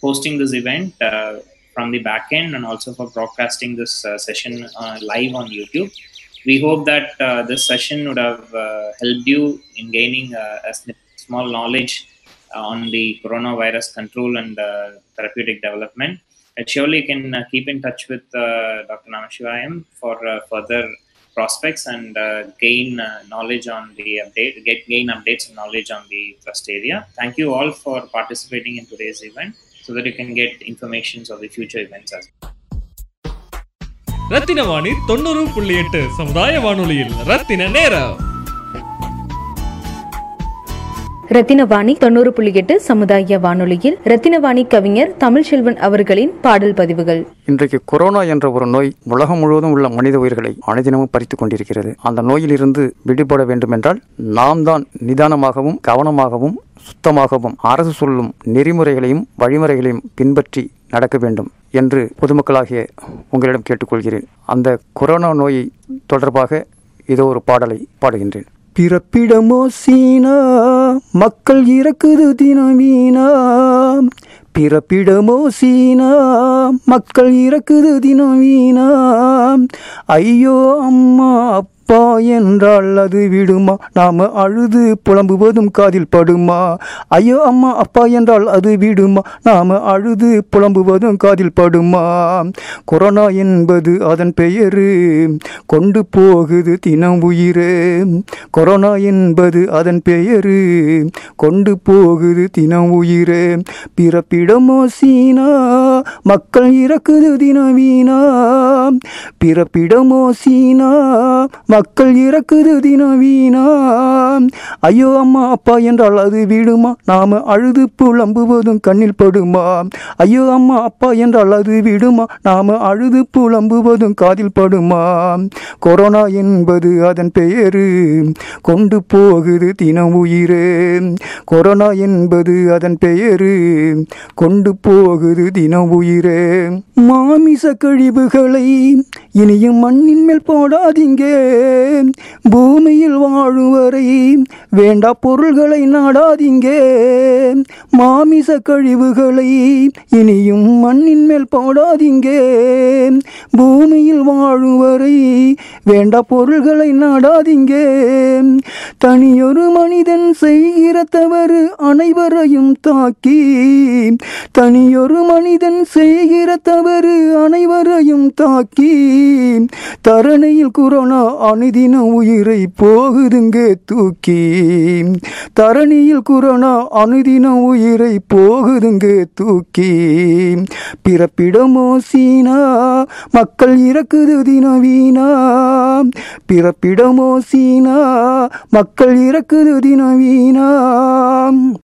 D: hosting this event uh, from the back end and also for broadcasting this uh, session uh, live on YouTube. We hope that uh, this session would have uh, helped you in gaining a small knowledge on the coronavirus control and therapeutic development. And surely you can keep in touch with Dr. Namashivayam for further prospects and uh, gain uh, knowledge on the update, get gain updates and knowledge on the trust area. Thank you all for participating in today's event so that you can get informations of the future events as well.
E: ரத்தின வாணி தொண்ணூறு புள்ளி எட்டு சமுதாய வானொலியில் ரத்தின நேரம்
B: ரத்தினவாணி தொண்ணூறு புள்ளி எட்டு சமுதாய வானொலியில் ரத்தினவாணி கவிஞர் தமிழ்செல்வன் அவர்களின் பாடல் பதிவுகள்.
F: இன்றைக்கு கொரோனா என்ற ஒரு நோய் உலகம் முழுவதும் உள்ள மனித உயிர்களை அனுதினமும் பறித்துக் கொண்டிருக்கிறது அந்த நோயிலிருந்து விடுபட வேண்டுமென்றால் நாம் தான் நிதானமாகவும் கவனமாகவும் சுத்தமாகவும் அரசு சொல்லும் நெறிமுறைகளையும் வழிமுறைகளையும் பின்பற்றி நடக்க வேண்டும் என்று பொதுமக்களாகிய உங்களிடம் கேட்டுக்கொள்கிறேன். அந்த கொரோனா நோயை தொடர்பாக இதோ ஒரு பாடலை பாடுகின்றேன். பிறப்பிடமோ சீனா? மக்கள் இறக்குது தினமீனா? பிறப்பிடமோ சீனா? மக்கள் இறக்குது தினமீனா? ஐயோ அம்மா. என்றால் அது விடுமா? நாம அழுது புலம்புவதும் காதில் படுமா? ஐயோ அம்மா அப்பா என்றால் அது விடுமா? நாம அழுது புலம்புவதும் காதில் படுமா? கொரோனா என்பது அதன் பெயரு. கொண்டு போகுது தினம் உயிரே. கொரோனா என்பது அதன் பெயரு. கொண்டு போகுது தினம் உயிரே. பிறப்பிடமோ சீனா? மக்கள் இறக்குது தினம் வீணா. பிறப்பிடமோ சீனா? மக்கள் இறக்குது தின வீணா ஐயோ அம்மா அப்பா என்றால் அது விடுமா? நாம அழுது புலம்புவதும் கண்ணில் படுமா? ஐயோ அம்மா அப்பா என்றால் அது விடுமா? நாம அழுது புலம்புவதும் காதில் படுமா? கொரோனா என்பது அதன் பெயரு. கொண்டு போகுது தினம் உயிரே. கொரோனா என்பது அதன் பெயரு. கொண்டு போகுது தினம் உயிரே. மாமிச கழிவுகளை இனியும் மண்ணின் மேல் போடாதீங்க. பூமியில் வாழும் வரை வேண்டா பொருள்களை நாடாதீங்க. மாமிச கழிவுகளை இனியும் மண்ணின் மேல் போடாதீங்க. பூமியில் வாழும் வரை வேண்டா பொருள்களை நாடாதீங்க. தனியொரு மனிதன் செய்கிற தவறு அனைவரையும் தாக்கி தனியொரு மனிதன் செய்கிற தவறு அனைவரையும் தாக்கி தரணையில் கொரோனா அனுதின உயிரை போகுதுங்க தூக்கி. தரணியில் கொரோனா அனுதின உயிரை போகுதுங்க தூக்கி. பிறப்பிடமோ சீனா மக்கள் இறக்குது தின வீணா. பிறப்பிடமோ சீனா மக்கள் இறக்குது தின வீணா.